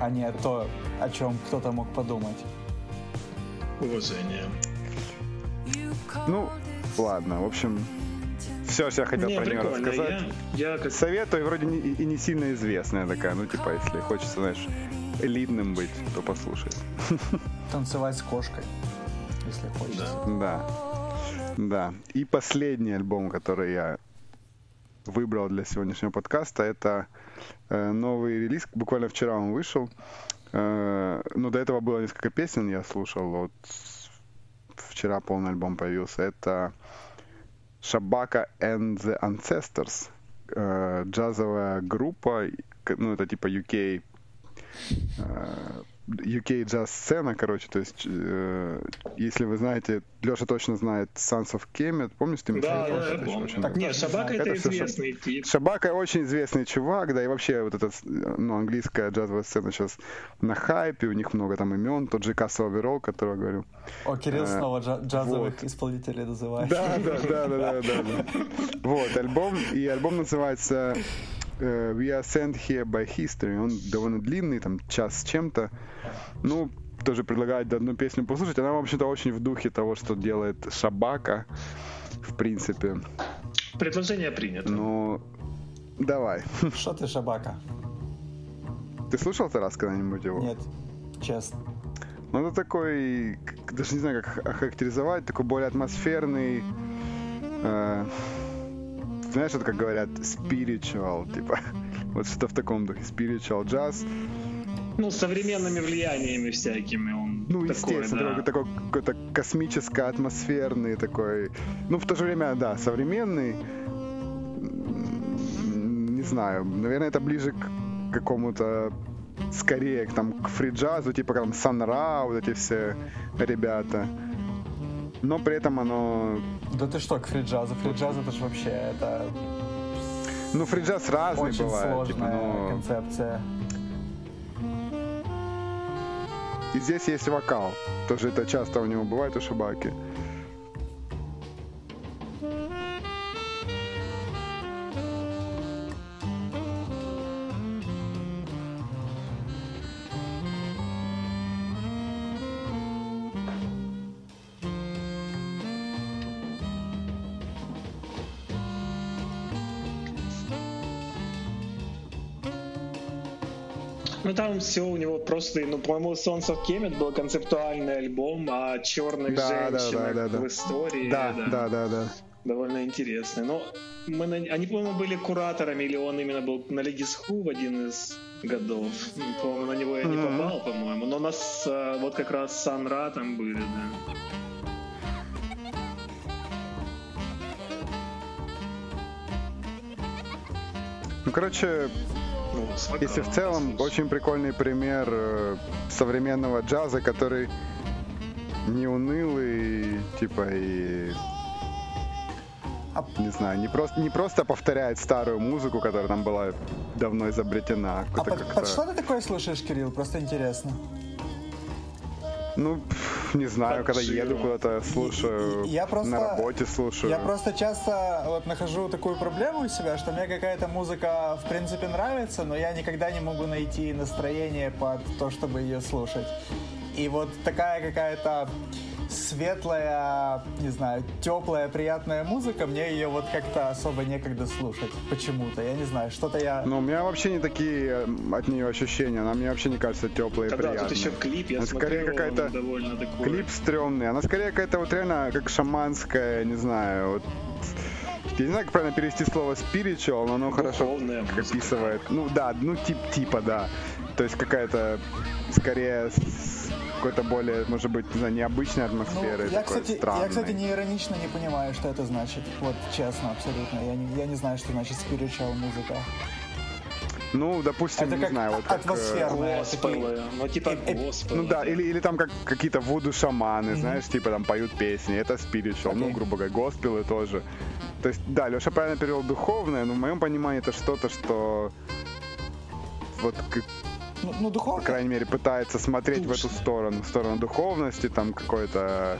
а не то, о чем кто-то мог подумать. Уважение. Ну, ладно, в общем, все, что я хотел Не, про нее рассказать. Я, я как Советую, вроде не- и не сильно известная такая, ну, типа, если хочется, знаешь, элитным быть, то послушай. Танцевать с кошкой, если хочется. Да. Да. И последний альбом, который я выбрал для сегодняшнего подкаста, это э, новый релиз. Буквально вчера он вышел. Э, ну, до этого было несколько песен, я слушал. Вот вчера полный альбом появился. Это Shabaka and the Ancestors. Э, джазовая группа. Ну, это типа UK э, UK джаз-сцена, короче, то есть, э, если вы знаете, Леша точно знает Sons of Kemet, помнишь ты? Да, Михаил? да, я помню. очень- Так, Не, Шабака Это это известный тип. Шабака очень известный чувак, да, и вообще вот эта, ну, английская джазовая сцена сейчас на хайпе, у них много там имен, тот же Касса Оверол, которого говорю. О, Кирилл Э, снова джа- джазовых вот. исполнителей называет. Да, да, да, да, да, да, да. Вот, альбом, и альбом называется We Are Sent Here by History. Он довольно длинный, там час с чем-то. Ну, тоже предлагаю одну песню послушать. Она, в общем-то, очень в духе того, что делает Шабака, в принципе. Предложение принято. Ну, давай. Что ты, шабака? Ты слушал Тарас когда-нибудь его? Нет, честно. Ну, это такой, даже не знаю, как охарактеризовать, такой более атмосферный, э, знаешь, вот как говорят, spiritual, типа, вот что-то в таком духе, spiritual джаз. Ну, с современными влияниями всякими он Ну, такой, естественно, да. такой, такой какой-то космическо-атмосферный такой, ну, в то же время, да, современный, не знаю, наверное, это ближе к какому-то скорее к, там, к фриджазу, типа там Санра, вот эти все ребята. Но при этом оно... Да ты что, к фриджазу? Фриджаз это же вообще это Ну, фриджаз разный очень бывает. сложная типа, ну, концепция. И здесь есть вокал. Тоже это часто у него бывает у Шабаки. Там все у него просто, ну, по-моему, Sons of Kemet был концептуальный альбом о черных Да, да, женщинах да, да, да. в истории. Да, да, да, да. Довольно интересный. Но мы на- они, по-моему, были кураторами, или он именно был на Ladies Who в один из годов. По-моему, на него я не попал, по-моему. Но у нас а, вот как раз Санра там были, да. Ну, короче, Если в целом очень прикольный пример э, современного джаза, который не унылый, типа и не знаю, не просто не просто повторяет старую музыку, которая там была давно изобретена. А под, под что ты такое слушаешь, Кирилл? Просто интересно. Ну, не знаю, когда еду куда-то, слушаю, я просто- на работе слушаю. Я просто часто вот нахожу такую проблему у себя, что мне какая-то музыка в принципе нравится, но я никогда не могу найти настроение под то, чтобы ее слушать. И вот такая какая-то светлая, не знаю, теплая, приятная музыка, мне ее вот как-то особо некогда слушать почему-то. Я не знаю, что-то я... Ну, у меня вообще не такие м, от нее ощущения. Она мне вообще не кажется теплой и да, приятной. тут еще клип, я Ну, скорее какая-то довольно такой. Клип стрёмный. Она скорее какая-то вот реально как шаманская, не знаю, вот я не знаю, как правильно перевести слово spiritual, но оно хорошо музыка. описывает. Ну да, ну тип, типа, да. То есть какая-то скорее какой-то более, может быть, не знаю, необычной Ну, атмосферой, я, такой кстати, странной. я, кстати, не иронично не понимаю, что это значит. Вот честно, абсолютно. Я не, я не знаю, что значит spiritual музыка. Ну, допустим, Это не как знаю, вот как... э, атмосферная. Госпелы, ну типа госпелы. Ну да, или, или там как какие-то вуду шаманы, знаешь, типа там поют песни, это spiritual, ну, Окей. грубо говоря, госпелы тоже. То есть, да, Леша правильно перевел духовное, но в моем понимании это что-то, что вот, Ну, ну по духовно. крайней мере, пытается смотреть в Душно. эту сторону, в сторону духовности, там какой-то,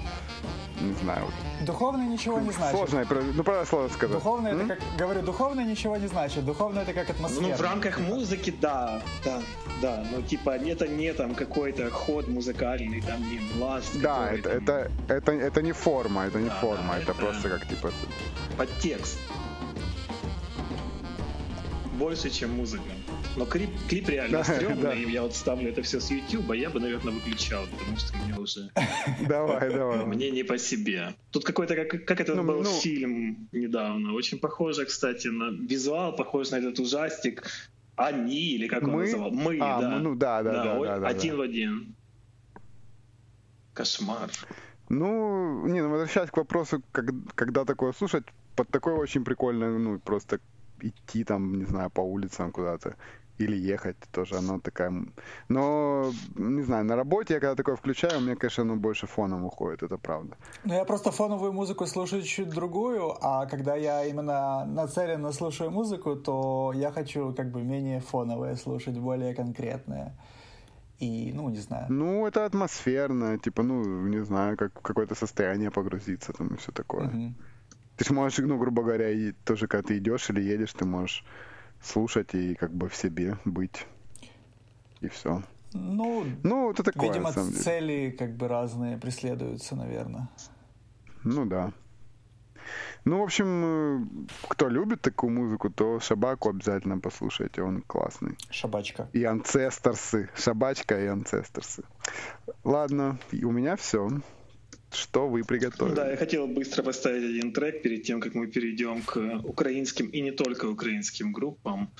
не знаю, вот, Духовное ничего не значит. сложно, ну, правда сложно сказать. Духовное это М? как, говорю, духовное ничего не значит. Духовное это как атмосфера. Ну, в рамках музыки, да, да, да. Но типа это не там какой-то ход музыкальный, там не бласт. Да, это, там это, это, это не форма, это не Да, форма, да, это это- просто как типа... подтекст. Больше, чем музыка. Но клип, клип реально Да, стрёмный, да. и я вот ставлю это все с YouTube, я бы, наверное, выключал, потому что мне уже Давай, давай. мне не по себе. Тут какой-то, как, как это Ну, был ну. фильм недавно, очень похоже, кстати, на визуал, похож на этот ужастик. Они, или как он называл? Мы, А, да. мы, ну да, да, да, о- да, да, Один да. в один. Кошмар. Ну, не, ну возвращаясь к вопросу, как, когда такое слушать, под такое очень прикольно, ну, просто идти там, не знаю, по улицам куда-то или ехать тоже, оно такая... Но, не знаю, на работе я когда такое включаю, мне, конечно, оно больше фоном уходит, это правда. Ну, я просто фоновую музыку слушаю чуть другую, а когда я именно нацеленно слушаю музыку, то я хочу как бы менее фоновое слушать, более конкретное. И, ну, не знаю. Ну, это атмосферно, типа, ну, не знаю, как в какое-то состояние погрузиться там и все такое. Мгм. Ты же можешь, ну, грубо говоря, и тоже, когда ты идешь или едешь, ты можешь слушать и как бы в себе быть. И все. Ну, Ну, это такое, видимо, цели как бы разные преследуются, наверное. Ну да. Ну, в общем, э, кто любит такую музыку, то Шабаку обязательно послушайте, он классный. Шабачка. И Анцесторсы. Шабачка и Анцесторсы. Ладно, у меня все. Что вы приготовили? Да, я хотел быстро поставить один трек перед тем, как мы перейдем к украинским и не только украинским группам.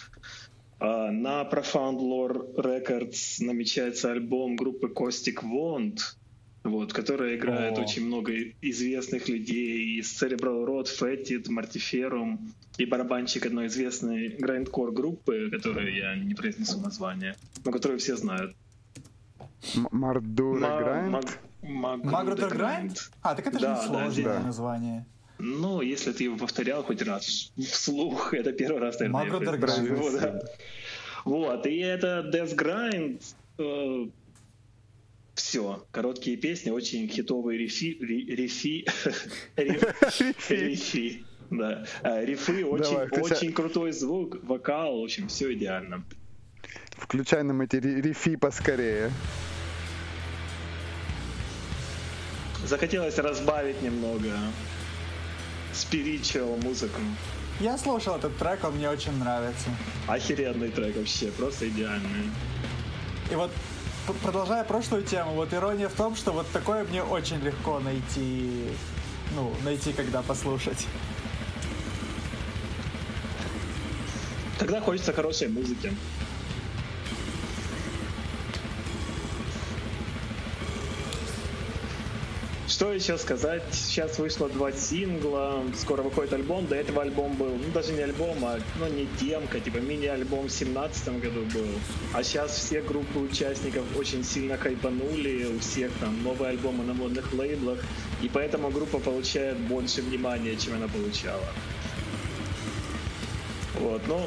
А, На Profound Lore Records намечается альбом группы Костик Вонд, вот, которая играет О. очень много известных людей из Cerebral Rot, Fetid, Mortiferum и барабанщик одной известной грайндкор группы, которую я не произнесу название, но которую все знают. Мардура Ма- Грайнд? Маг- Магрудер Магрудер Грайнд. Грайнд? А, так это же Да, сложное да. название. Ну, если ты его повторял хоть раз вслух, это первый раз, наверное, произношу Grind. его, да. Вот, и это Death Grind. все, короткие песни, очень хитовые рифи, ри- рифи, риф- рифи, да, А, рифы, очень, очень крутой звук, вокал, в общем, все идеально. Включай нам эти ри- рифи поскорее. Захотелось разбавить немного spiritual музыку. Я слушал этот трек, он мне очень нравится. Охеренный трек вообще, просто идеальный. И вот продолжая прошлую тему, вот ирония в том, что вот такое мне очень легко найти, ну, найти, когда послушать. Когда хочется хорошей музыки. Что еще сказать? Сейчас вышло два сингла, скоро выходит альбом. До этого альбом был, ну даже не альбом, а ну не демка, типа мини-альбом в семнадцатом году был. А сейчас все группы участников очень сильно хайпанули, у всех там новые альбомы на модных лейблах, и поэтому группа получает больше внимания, чем она получала. Вот, ну,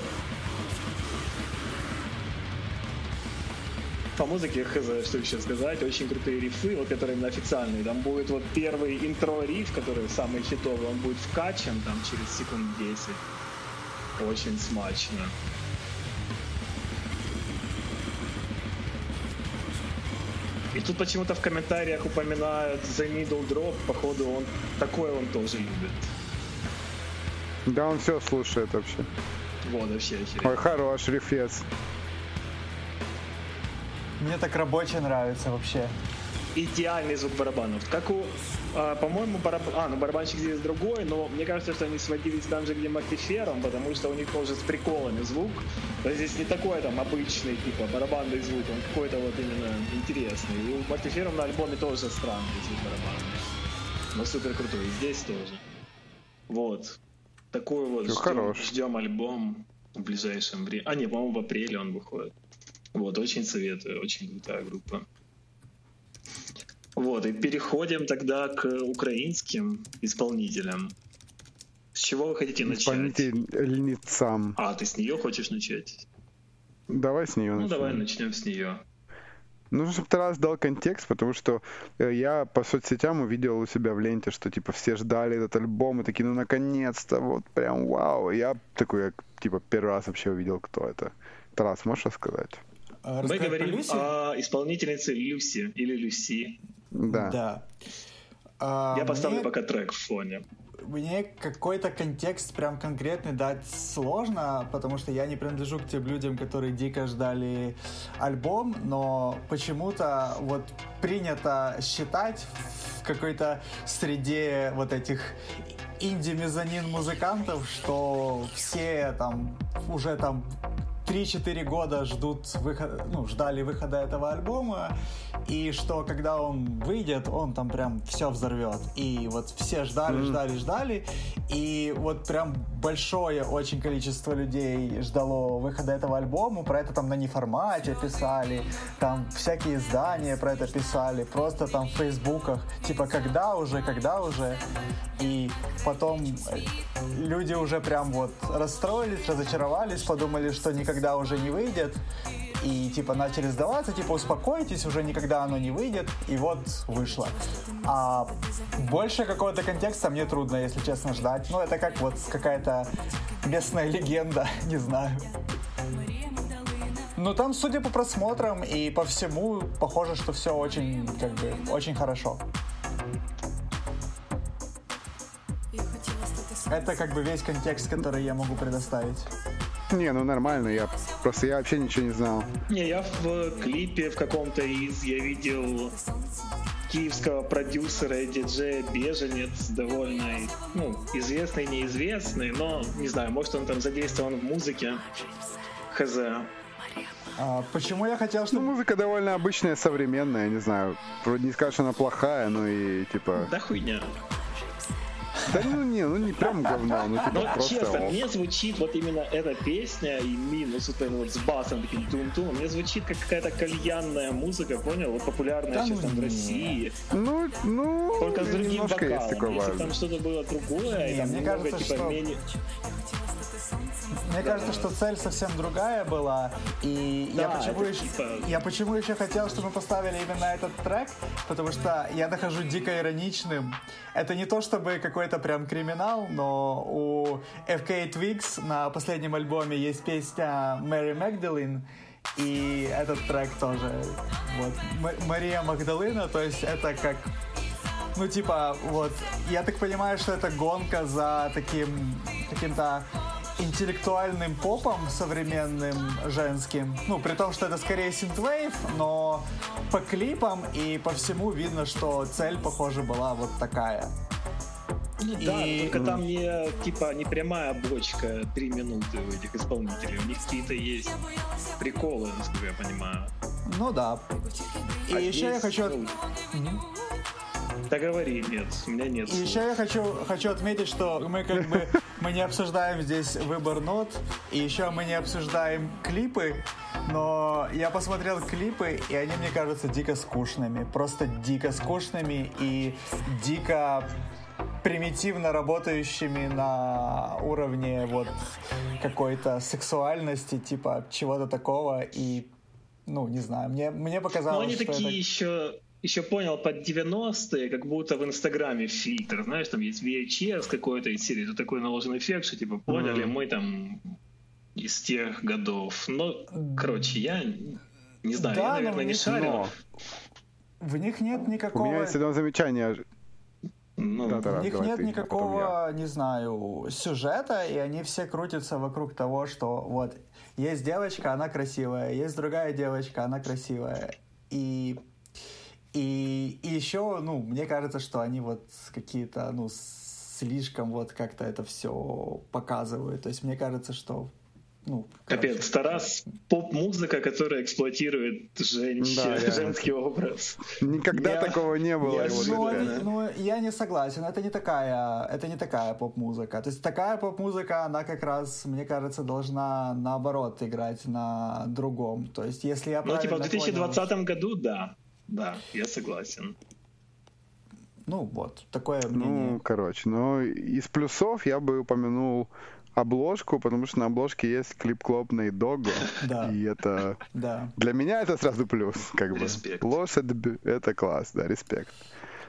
по музыке, хз, что еще сказать, очень крутые рифы, вот которые именно официальные. Там будет вот первый интро-риф, который самый хитовый, он будет вкачан там через секунд 10. Очень смачно. И тут почему-то в комментариях упоминают The Middle Drop, походу он такой он тоже любит. Да, он все слушает вообще. Вот, вообще Ой, хорош, рефец. Мне так рабочий нравится вообще. Идеальный звук барабанов. Как у, а, по-моему, бараб... а, ну барабанщик здесь другой, но мне кажется, что они сводились там же, где Мактифером, потому что у них тоже с приколами звук. Есть здесь не такой там обычный, типа, барабанный звук, он какой-то вот именно интересный. И у Мактифером на альбоме тоже странный звук барабанный. Но супер крутой. И здесь тоже. Вот. Такой вот ждем, ждем альбом в ближайшем времени. А, не, по-моему, в апреле он выходит. Вот, очень советую, очень крутая группа. Вот, и переходим тогда к украинским исполнителям. С чего вы хотите начать? Исполнительницам. А, ты с нее хочешь начать? Давай с нее ну, начнем. Ну, давай начнем с нее. Нужно, чтобы ты раз дал контекст, потому что э, я по соцсетям увидел у себя в ленте, что типа все ждали этот альбом и такие, ну наконец-то, вот прям вау. Я такой, типа, первый раз вообще увидел, кто это. Тарас, можешь рассказать? А, Мы говорим о исполнительнице Люси или Люси. Да. Да. А, Я поставлю мне, пока трек в фоне. Мне какой-то контекст прям конкретный дать сложно, потому что я не принадлежу к тем людям, которые дико ждали альбом, но почему-то вот принято считать в какой-то среде вот этих инди-мезонин музыкантов, что все там уже там 3-4 года ждут выход, ну, ждали выхода этого альбома, и что когда он выйдет, он там прям все взорвет. И вот все ждали, mm. ждали, ждали, и вот прям большое очень количество людей ждало выхода этого альбома, про это там на неформате писали, там всякие издания про это писали, просто там в фейсбуках, типа когда уже, когда уже, и потом люди уже прям вот расстроились, разочаровались, подумали, что никогда уже не выйдет, и типа начали сдаваться, типа успокойтесь, уже никогда оно не выйдет, и вот вышло. А больше какого-то контекста мне трудно, если честно, ждать. Ну, это как вот какая-то местная легенда, не знаю. Ну, там, судя по просмотрам и по всему, похоже, что все очень, как бы, очень хорошо. Это как бы весь контекст, который я могу предоставить. Не, ну нормально, я просто я вообще ничего не знал. Не, я в клипе в каком-то из я видел киевского продюсера и диджея Беженец, довольно ну, известный, неизвестный, но не знаю, может он там задействован в музыке. Хз. А, почему я хотел, чтобы... Ну, музыка довольно обычная, современная, не знаю. Вроде не скажешь, она плохая, но и типа... Да хуйня. Да ну не, ну не прям говно, ну типа Но, просто... честно, мне звучит вот именно эта песня и минус вот, вот с басом таким тун тун мне звучит как какая-то кальянная музыка, понял? Вот популярная да, сейчас ну, там в России. Ну, ну, Только с другим вокалом. Есть такое Если там что-то было другое, не, и там мне немного, кажется, типа, что... менее... Мне кажется, что цель совсем другая была, и да, я, почему еще, типа... я почему еще хотел, чтобы мы поставили именно этот трек, потому что я нахожу дико ироничным. Это не то чтобы какой-то прям криминал, но у FK Twigs на последнем альбоме есть песня Мэри Магдалин, и этот трек тоже. Вот. Мария Магдалина, то есть это как ну, типа, вот, я так понимаю, что это гонка за таким, каким-то интеллектуальным попом современным женским. Ну, при том, что это скорее синтвейв, но по клипам и по всему видно, что цель, похоже, была вот такая. Ну, и... Да, только там не типа не прямая бочка три минуты у этих исполнителей. У них какие-то есть приколы, насколько я понимаю. Ну да. И а еще я хочу. Ну... Да говори, нет, у меня нет. И еще я хочу, хочу отметить, что мы как бы мы не обсуждаем здесь выбор нот, и еще мы не обсуждаем клипы, но я посмотрел клипы, и они мне кажутся дико скучными. Просто дико скучными и дико примитивно работающими на уровне вот какой-то сексуальности, типа чего-то такого, и ну, не знаю, мне, мне показалось, Но они что такие это... еще еще понял под 90-е, как будто в Инстаграме фильтр, знаешь, там есть VHS какой-то из серии, тут такой наложенный эффект, что типа поняли, mm-hmm. мы там из тех годов. Но, короче, я не знаю, да, я, наверное, не шарю. Но... В них нет никакого... У меня есть одно замечание. Ну, да, да, у них нет никакого, не знаю, сюжета, и они все крутятся вокруг того, что вот есть девочка, она красивая, есть другая девочка, она красивая. И и, и еще, ну, мне кажется, что они вот какие-то, ну, слишком вот как-то это все показывают. То есть мне кажется, что ну, Капец, Тарас поп-музыка, которая эксплуатирует женщ... да, женский образ. Никогда я... такого не было. Я, ну, ну, я не согласен, это не такая, это не такая поп-музыка. То есть такая поп-музыка, она как раз, мне кажется, должна наоборот играть на другом. То есть если я Ну, типа в 2020 понял... году, да. Да, я согласен. Ну вот, такое ну, мнение. Ну, короче, но из плюсов я бы упомянул обложку, потому что на обложке есть клип-клоп на Дого. Да. И это... Да. Для меня это сразу плюс, как бы. Респект. Лошадь — это класс, да, респект.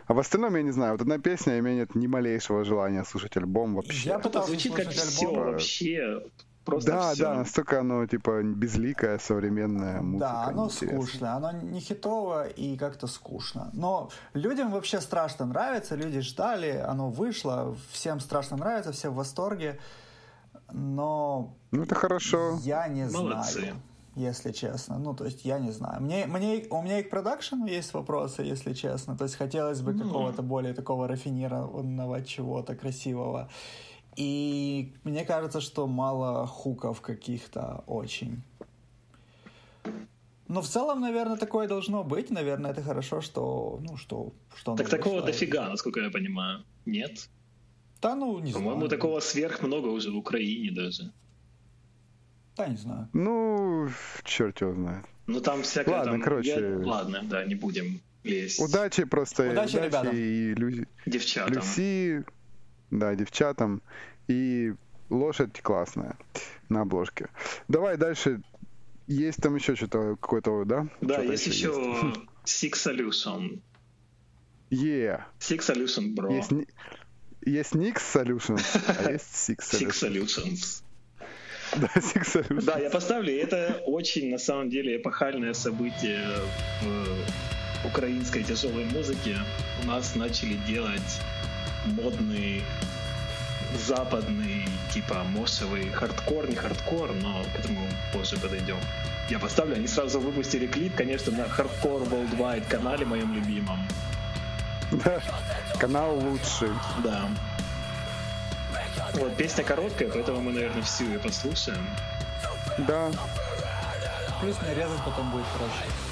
А в остальном, я не знаю, вот одна песня, и у меня нет ни малейшего желания слушать альбом вообще. Я пытался Звучит как все вообще. Просто да, все. да, настолько оно типа безликое, современная музыка. Да, оно скучное, оно не хитово и как-то скучно. Но людям вообще страшно нравится, люди ждали, оно вышло, всем страшно нравится, все в восторге. Но ну это хорошо. Я не Молодцы. знаю, если честно. Ну то есть я не знаю. Мне, мне у меня и к продакшену есть вопросы, если честно. То есть хотелось бы mm. какого-то более такого рафинированного чего-то красивого. И мне кажется, что мало хуков каких-то очень. Но в целом, наверное, такое должно быть. Наверное, это хорошо, что, ну, что, что Так такого вышло. дофига, насколько я понимаю. Нет? Да, ну, не По-моему, знаю. такого сверх много уже в Украине даже. Да, не знаю. Ну, черт его знает. Ну, там всякое Ладно, там... короче. Я... Ладно, да, не будем лезть. Удачи просто. Удачи, удачи ребятам. и Лю... Девчатам. Люси, да, девчатам. И лошадь классная на обложке. Давай дальше. Есть там еще что-то какое-то, да? Да, что-то есть еще, еще Six Solution. Yeah. Six Solution, bro. Есть, есть Nix Solution, а есть Six Solution. Six Solutions. Да, Six Solutions. Да, я поставлю. Это очень, на самом деле, эпохальное событие в украинской тяжелой музыке. У нас начали делать модный западный, типа мошевый хардкор, не хардкор, но к этому позже подойдем. Я поставлю, они сразу выпустили клип, конечно, на Hardcore Worldwide канале моем любимом. Да, канал лучший. Да. Вот, песня короткая, поэтому мы, наверное, всю ее послушаем. Да. Плюс мне резать потом будет проще.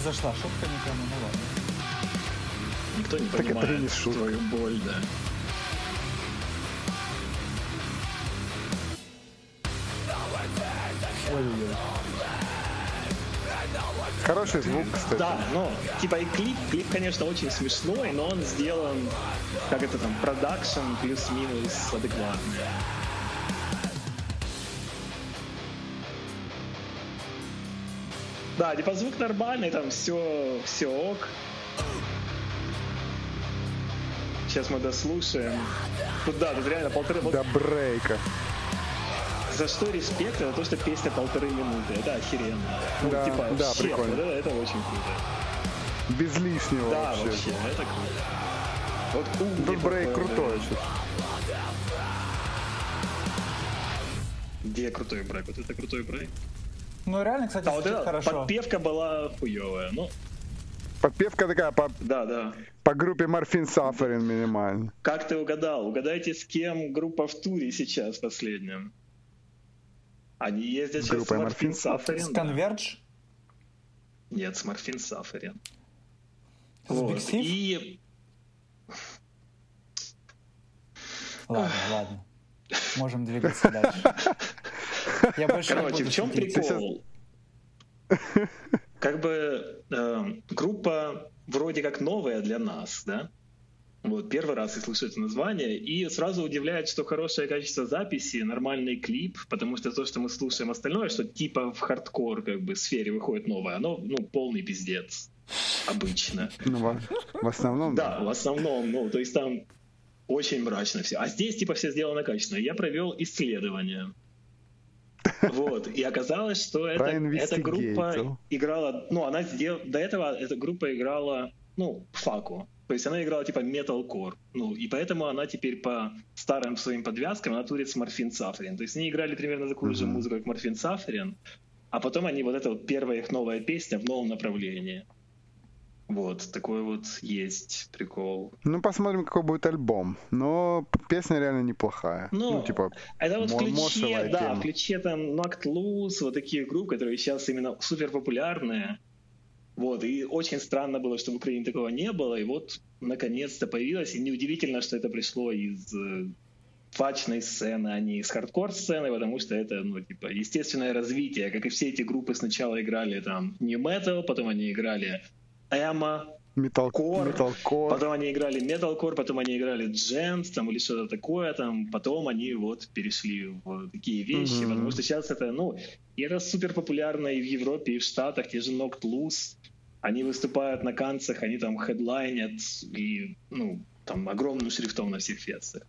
Зашла шутка никому, ну ладно. Никто не так понимает это не твою боль, да. Ой-ой-ой. Хороший звук, кстати. Да, но типа и клип, клип, конечно, очень смешной, но он сделан, как это там, продакшн плюс-минус адекватный. Да, типа звук нормальный, там все, все ок. Сейчас мы дослушаем. Тут да, тут реально полторы... До брейка. За что респект, это то, что песня полторы минуты. Это охеренно. Ну, да, типа, да, щет, прикольно. Вот это, это очень круто. Без лишнего Да, вообще. вообще, это круто. Вот Тут брейк крутой. сейчас. Где крутой брейк? Вот это крутой брейк. Ну, реально, кстати, А вот эта хорошо. подпевка была хуевая. Ну, Подпевка такая по, да, да. по группе Морфин Сафарин минимально. Как ты угадал? Угадайте, с кем группа в туре сейчас в последнем? Они ездят сейчас Группа с Морфин Morphine С Сафарин. да. Converge? Нет, с Морфин Сафарин. Вот. И... Ладно, ладно. Можем двигаться дальше. Я больше Короче, в чем прикол? Как бы э, группа вроде как новая для нас, да? Вот, первый раз я слышу это название, и сразу удивляет, что хорошее качество записи, нормальный клип, потому что то, что мы слушаем остальное, что типа в хардкор как бы сфере выходит новое, оно, ну, полный пиздец обычно. Ну, в, в основном? Да, в основном, ну, то есть там очень мрачно все. А здесь типа все сделано качественно. Я провел исследование. Вот, и оказалось, что это, эта группа играла, ну, она сделала, до этого эта группа играла, ну, факу. То есть она играла типа metalcore. Ну, и поэтому она теперь по старым своим подвязкам, она турит с Морфин Сафарин. То есть они играли примерно такую mm-hmm. же музыку, как Морфин Сафарин, а потом они, вот это вот первая их новая песня в новом направлении. Вот, такой вот есть прикол. Ну, посмотрим, какой будет альбом. Но песня реально неплохая. Ну, ну типа, это вот ключе, да, тема. в ключе там Knocked Loose, вот такие группы, которые сейчас именно супер популярные. Вот, и очень странно было, что в Украине такого не было, и вот наконец-то появилось, и неудивительно, что это пришло из э, фачной сцены, а не из хардкор-сцены, потому что это, ну, типа, естественное развитие, как и все эти группы сначала играли там New Metal, потом они играли эмо, металкор, металкор. потом они играли металкор, потом они играли джент, там или что-то такое, там, потом они вот перешли в такие вещи, mm-hmm. потому что сейчас это, ну, это супер популярно и в Европе, и в Штатах, те же Knocked Loose, они выступают на канцах, они там хедлайнят и, ну, там огромным шрифтом на всех фестах.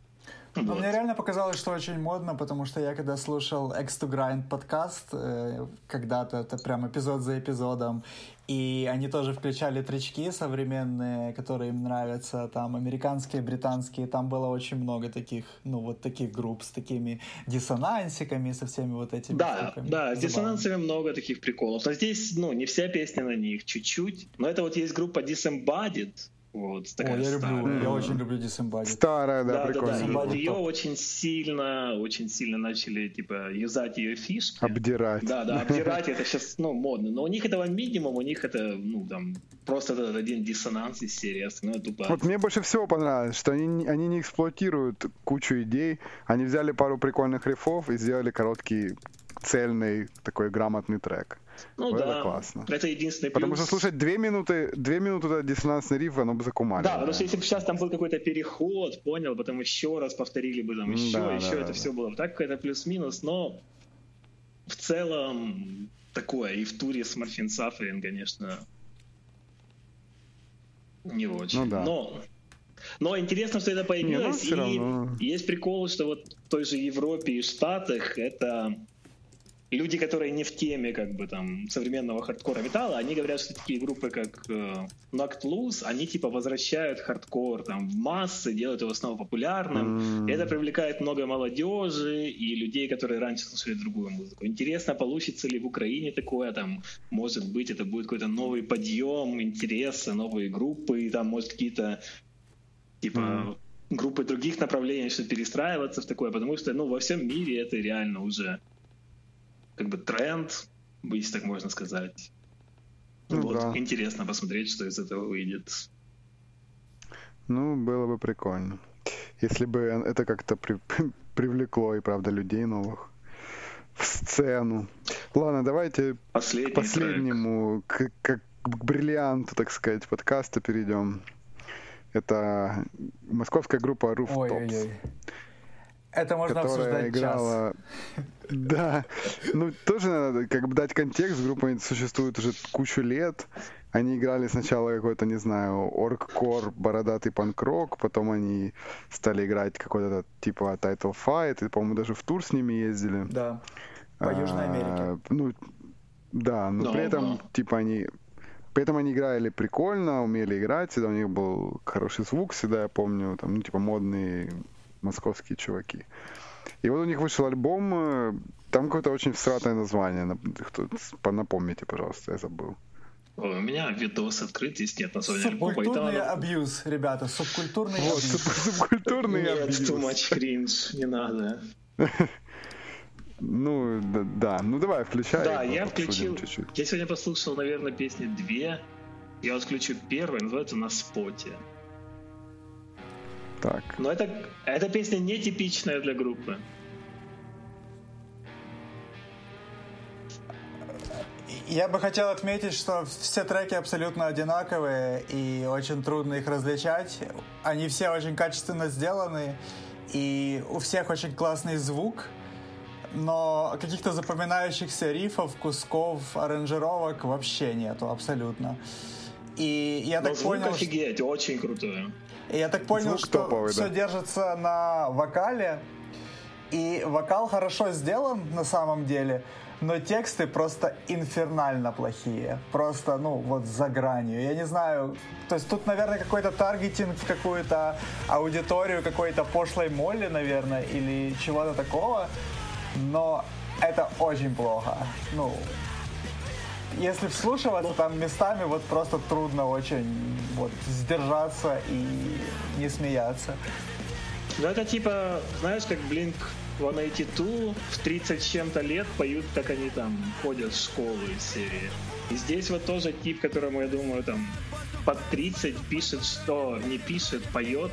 Вот. Но мне реально показалось, что очень модно, потому что я когда слушал X to Grind подкаст, э, когда-то это прям эпизод за эпизодом, и они тоже включали тречки современные, которые им нравятся, там американские, британские, там было очень много таких, ну вот таких групп с такими диссонансиками, со всеми вот этими Да, штуками. да, с диссонансами много таких приколов. Но здесь, ну, не вся песня на них, чуть-чуть. Но это вот есть группа Disembodied, вот, такая О, я люблю, старая. я очень люблю Disembodied. Старая, да, да прикольно. Да, да. ее очень сильно, очень сильно начали, типа, юзать ее фишки. Обдирать. Да, да, обдирать это сейчас, ну, модно. Но у них этого минимум, у них это, ну, там, просто этот один диссонанс из серии, остальное тупо. Вот мне больше всего понравилось, что они, они не эксплуатируют кучу идей, они взяли пару прикольных рифов и сделали короткий цельный такой грамотный трек. Ну это да, классно. Это единственный плюс. Потому что слушать две минуты, две минуты это диссонансный риф, оно бы закумали. Да, потому что если бы сейчас там был какой-то переход, понял, потом еще раз повторили бы там еще, да, еще да, это да, все да. было так, это плюс-минус, но в целом такое, и в туре с Morphine Suffering, конечно, не очень. Ну, да. Но но интересно, что это появилось. Не, ну, и есть прикол, что вот в той же Европе и Штатах это люди, которые не в теме как бы там современного хардкора металла, они говорят, что такие группы, как э, Knocked Loose, они типа возвращают хардкор там в массы, делают его снова популярным. Mm. Это привлекает много молодежи и людей, которые раньше слушали другую музыку. Интересно, получится ли в Украине такое, там, может быть, это будет какой-то новый подъем интереса, новые группы, и там, может, какие-то типа mm группы других направлений, что перестраиваться в такое, потому что, ну, во всем мире это реально уже как бы тренд, если так можно сказать. Ну, вот, да. интересно посмотреть, что из этого выйдет. Ну, было бы прикольно. Если бы это как-то при, привлекло и правда людей новых в сцену. Ладно, давайте Последний к последнему, к, к, к бриллианту, так сказать, подкаста перейдем. Это московская группа Rooftops. Ой-ой-ой. Это можно обсуждать играла... час. Да, ну тоже надо как бы дать контекст. Группа существует уже кучу лет. Они играли сначала какой-то, не знаю, оргкор, бородатый панк-рок, потом они стали играть какой-то типа Title Fight, и, по-моему, даже в тур с ними ездили. Да, по а, Южной Америке. Ну, да, но no, при этом, no. типа, они при этом они играли прикольно, умели играть, всегда у них был хороший звук, всегда я помню, там, ну, типа, модные московские чуваки. И вот у них вышел альбом, э, там какое-то очень всратое название. Напомните, пожалуйста, я забыл. у меня видос открыт, здесь нет названия альбома. Субкультурный надо... абьюз, ребята, субкультурный вот, абьюз. Субкультурный нет, абьюз. too much cringe, не надо. Ну, да, да. ну давай, включай. Да, я включил, чуть-чуть. я сегодня послушал, наверное, песни две. Я вот включу первую, называется «На споте». Так. Но это, эта песня нетипичная для группы. Я бы хотел отметить, что все треки абсолютно одинаковые и очень трудно их различать. Они все очень качественно сделаны и у всех очень классный звук, но каких-то запоминающихся рифов, кусков, аранжировок вообще нету абсолютно. И я но так звук понял, офигеть, что... очень крутой. И я так понял, звук что топовый, все да. держится на вокале, и вокал хорошо сделан на самом деле, но тексты просто инфернально плохие. Просто, ну, вот за гранью. Я не знаю, то есть тут, наверное, какой-то таргетинг в какую-то аудиторию какой-то пошлой молли, наверное, или чего-то такого. Но это очень плохо. Ну, если вслушиваться, там местами вот просто трудно очень вот сдержаться и не смеяться. Ну это типа, знаешь, как Blink 182 в 30 с чем-то лет поют, как они там ходят в школу из серии. И здесь вот тоже тип, которому, я думаю, там под 30 пишет, что не пишет, поет,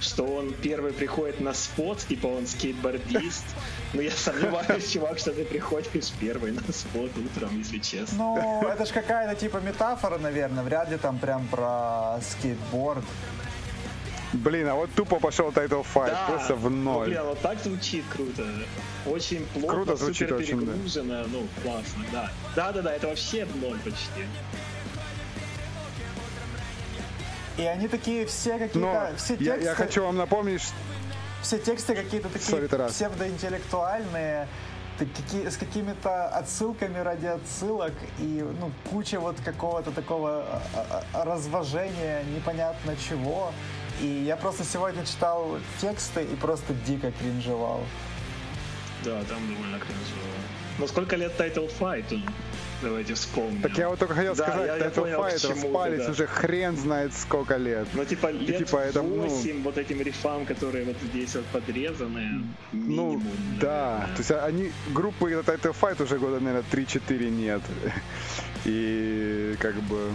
что он первый приходит на спот, типа он скейтбордист. Но я сомневаюсь, чувак, что ты приходишь первый на спот утром, если честно. Ну, это же какая-то типа метафора, наверное, вряд ли там прям про скейтборд. Блин, а вот тупо пошел Title Fight, да. просто в ноль. Ну, блин, вот так звучит круто. Очень плотно, круто звучит, супер очень, перегружено, да. ну, классно, да. Да-да-да, это вообще в ноль почти. И они такие все какие-то, Но все тексты... Я, я хочу вам напомнить, все тексты какие-то такие Sorry, псевдоинтеллектуальные, какие, с какими-то отсылками ради отсылок и ну, куча вот какого-то такого а, а, а, разважения непонятно чего. И я просто сегодня читал тексты и просто дико кринжевал. Да, там довольно кринжево. Но сколько лет Title Fight? Давайте вспомним. Так я вот только хотел да, сказать, я, Title Fight распались да. уже хрен знает сколько лет. Ну типа лет и, типа, это, 8 ну... вот этим рифам, которые вот здесь вот подрезаны. Ну, минимум, ну, да. Наверное. То есть они, группы Title Fight уже года, наверное, 3-4 нет. И как бы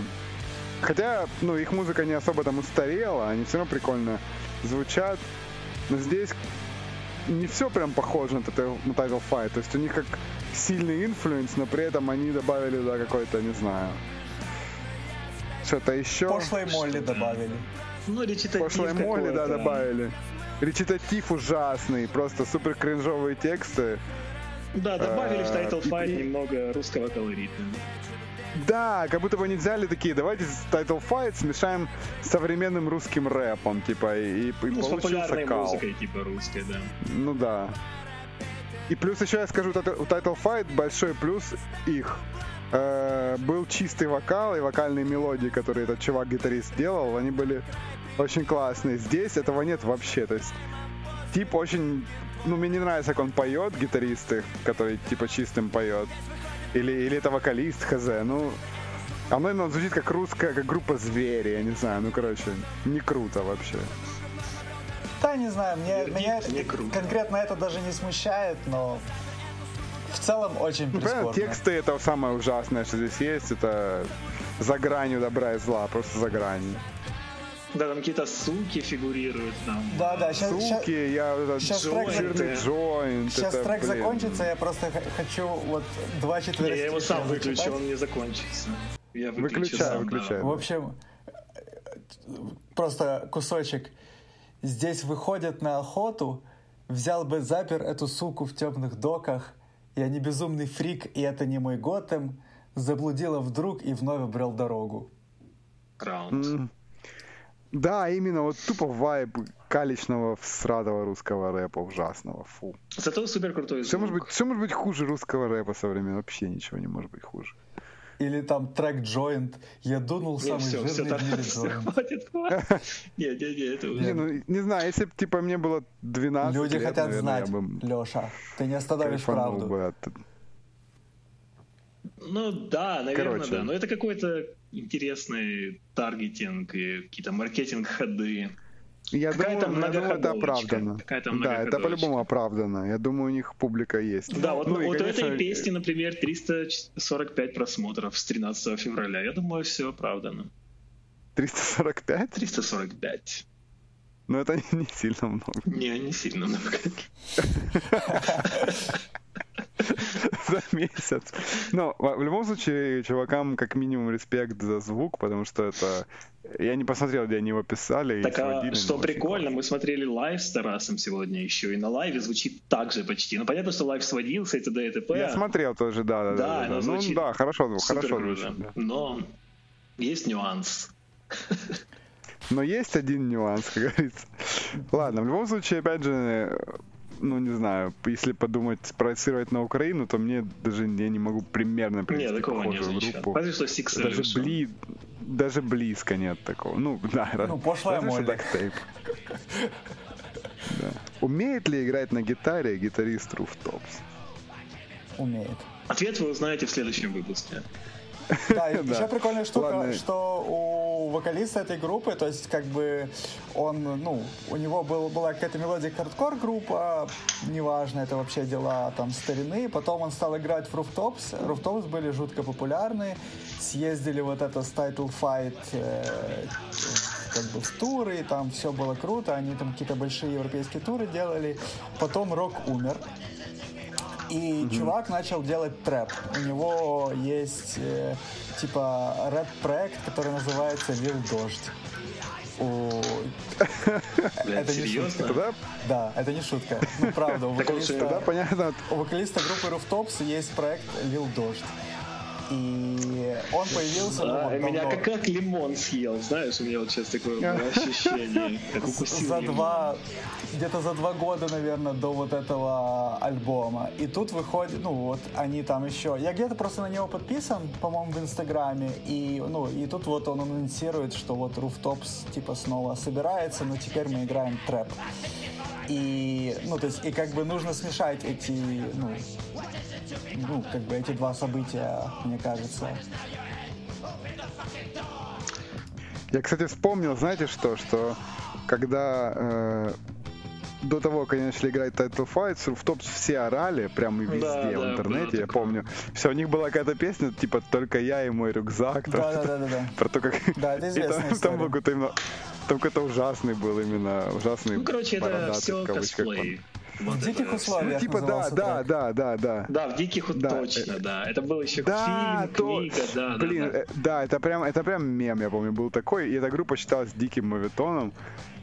Хотя, ну, их музыка не особо там устарела, они все равно прикольно звучат. Но здесь не все прям похоже на Title Fight. То есть у них как сильный influence, но при этом они добавили туда какой-то, не знаю, что-то еще. Пошлой Молли добавили. Ну, речитатив Пошлой Молли, да, добавили. Речитатив ужасный, просто супер кринжовые тексты. Да, добавили в Title Fight немного русского колорита. Да, как будто бы они взяли такие, давайте Title Fight смешаем с современным русским рэпом, типа, и, и ну, получился кал. музыкой, типа, русской, да. Ну да. И плюс еще я скажу, у Title Fight большой плюс их. Э, был чистый вокал и вокальные мелодии, которые этот чувак-гитарист делал, они были очень классные. Здесь этого нет вообще, то есть тип очень... Ну, мне не нравится, как он поет, гитаристы, который типа чистым поет. Или, или это вокалист, хз. Ну, оно именно звучит как русская, как группа звери, я не знаю. Ну, короче, не круто вообще. Да, не знаю, мне, меня не конкретно это даже не смущает, но в целом очень ну, прискорбно. Тексты это самое ужасное, что здесь есть. Это за гранью добра и зла, просто за гранью. Да, там какие-то суки фигурируют там. Да, да, сейчас, суки, я сейчас трек, жирный джойнт. Сейчас это, трек блин. закончится, я просто хочу вот два четверостишия. Я его сам выключу, он не закончится. Я сам, выключай. Да. В общем, просто кусочек. Здесь выходят на охоту, взял бы запер эту суку в темных доках. Я не безумный фрик, и это не мой Готэм. Заблудила вдруг и вновь обрел дорогу. Раунд. Mm. Да, именно вот тупо вайб каличного всратого русского рэпа ужасного, фу. Зато супер крутой звук. Все может, быть, все может быть хуже русского рэпа современного, вообще ничего не может быть хуже. Или там трек Joint. Я дунул самый все, жирный все, в мире все, хватит, хватит. Это. Не, ну, не знаю, если бы, типа, мне было 12 Люди лет, хотят наверное, знать, бы... Леша. Ты не остановишь правду. Бы от... Ну да, наверное, Короче. да. Но это какой-то интересный таргетинг и какие-то маркетинг-ходы. Я думаю, я думаю, это оправдано. Да, это по-любому оправдано. Я думаю, у них публика есть. Да, вот, ну, вот конечно... у этой песни, например, 345 просмотров с 13 февраля. Я думаю, все оправдано. 345? 345. Но это не, не сильно много. Не, не сильно много. за месяц. Но в любом случае, чувакам как минимум респект за звук, потому что это... Я не посмотрел, где они его писали. Так, а что прикольно, мы смотрели live с Тарасом сегодня еще, и на лайве звучит так же почти. Ну, понятно, что live сводился, и т.д. и т.п. Я смотрел тоже, да, да, да. да, да. Ну, да, хорошо, хорошо звучит. Да. Но есть нюанс. Но есть один нюанс, как говорится. Ладно, в любом случае, опять же, ну, не знаю, если подумать, проецировать на Украину, то мне даже я не могу примерно привести нет, похожую не группу. Разве что Six даже, бли, даже близко нет такого. Ну, да, ну, пошлая разве да. Умеет ли играть на гитаре гитарист Руфтопс? Умеет. Ответ вы узнаете в следующем выпуске. Да, и еще прикольная штука, что у вокалиста этой группы, то есть как бы он, ну, у него был, была какая-то мелодия хардкор группа, неважно, это вообще дела там старины, потом он стал играть в Rooftops, Rooftops были жутко популярны, съездили вот это с Title Fight э, как бы в туры, там все было круто, они там какие-то большие европейские туры делали, потом Рок умер, и mm-hmm. чувак начал делать трэп. У него есть э, типа рэп-проект, который называется Вил Дождь. У... это не шутка. Да, это не шутка. Ну, правда, у вокалиста, понятно. у вокалиста группы Rooftops есть проект Лил Дождь. И он появился... Да, ну, меня как, как лимон съел, знаешь, у меня вот сейчас такое ощущение, как укусил За два, где-то за два года, наверное, до вот этого альбома. И тут выходит, ну вот они там еще... Я где-то просто на него подписан, по-моему, в Инстаграме. И, ну, и тут вот он анонсирует, что вот Rooftops типа снова собирается, но теперь мы играем трэп. И, ну, то есть, и как бы нужно смешать эти, ну, ну, как бы эти два события, мне кажется. Я, кстати, вспомнил, знаете что, что когда э, до того, как они начали играть Title Fights, в топ все орали, прям везде да, в да, интернете, я помню. Все, у них была какая-то песня, типа «Только я и мой рюкзак». Да, да, да, да, да. Про то, как... Да, это известная там, там был какой-то именно... Там какой-то ужасный был именно, ужасный Ну, короче, это все косплей. Вот в диких условиях. Ну, типа, да, да, да, да, да. Да, в диких да. точно, да. Это был еще да, фильм, то... книга, да, Блин, да, да. Э, да, это прям, это прям мем, я помню, был такой. И эта группа считалась диким мовитоном.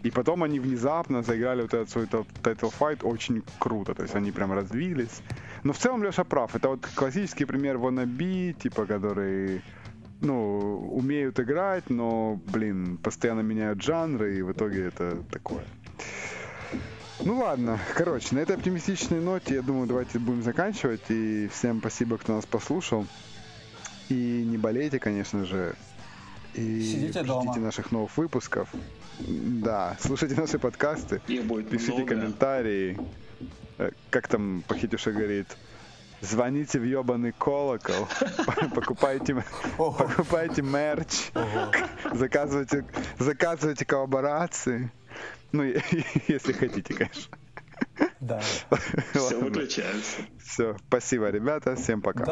И потом они внезапно заиграли вот этот свой title fight очень круто. То есть они прям развились. Но в целом Леша прав. Это вот классический пример wannabe, типа, который ну, умеют играть, но, блин, постоянно меняют жанры, и в итоге это такое. Ну ладно, короче, на этой оптимистичной ноте, я думаю, давайте будем заканчивать. И всем спасибо, кто нас послушал. И не болейте, конечно же. И Сидите ждите дома. наших новых выпусков. Да, слушайте наши подкасты. Их будет Пишите много. комментарии. Э, как там Похитюша говорит, звоните в ебаный колокол, покупайте, покупайте мерч, заказывайте, заказывайте коллаборации. Ну, если хотите, конечно. Да. Все, выключаемся. Все, спасибо, ребята, всем пока.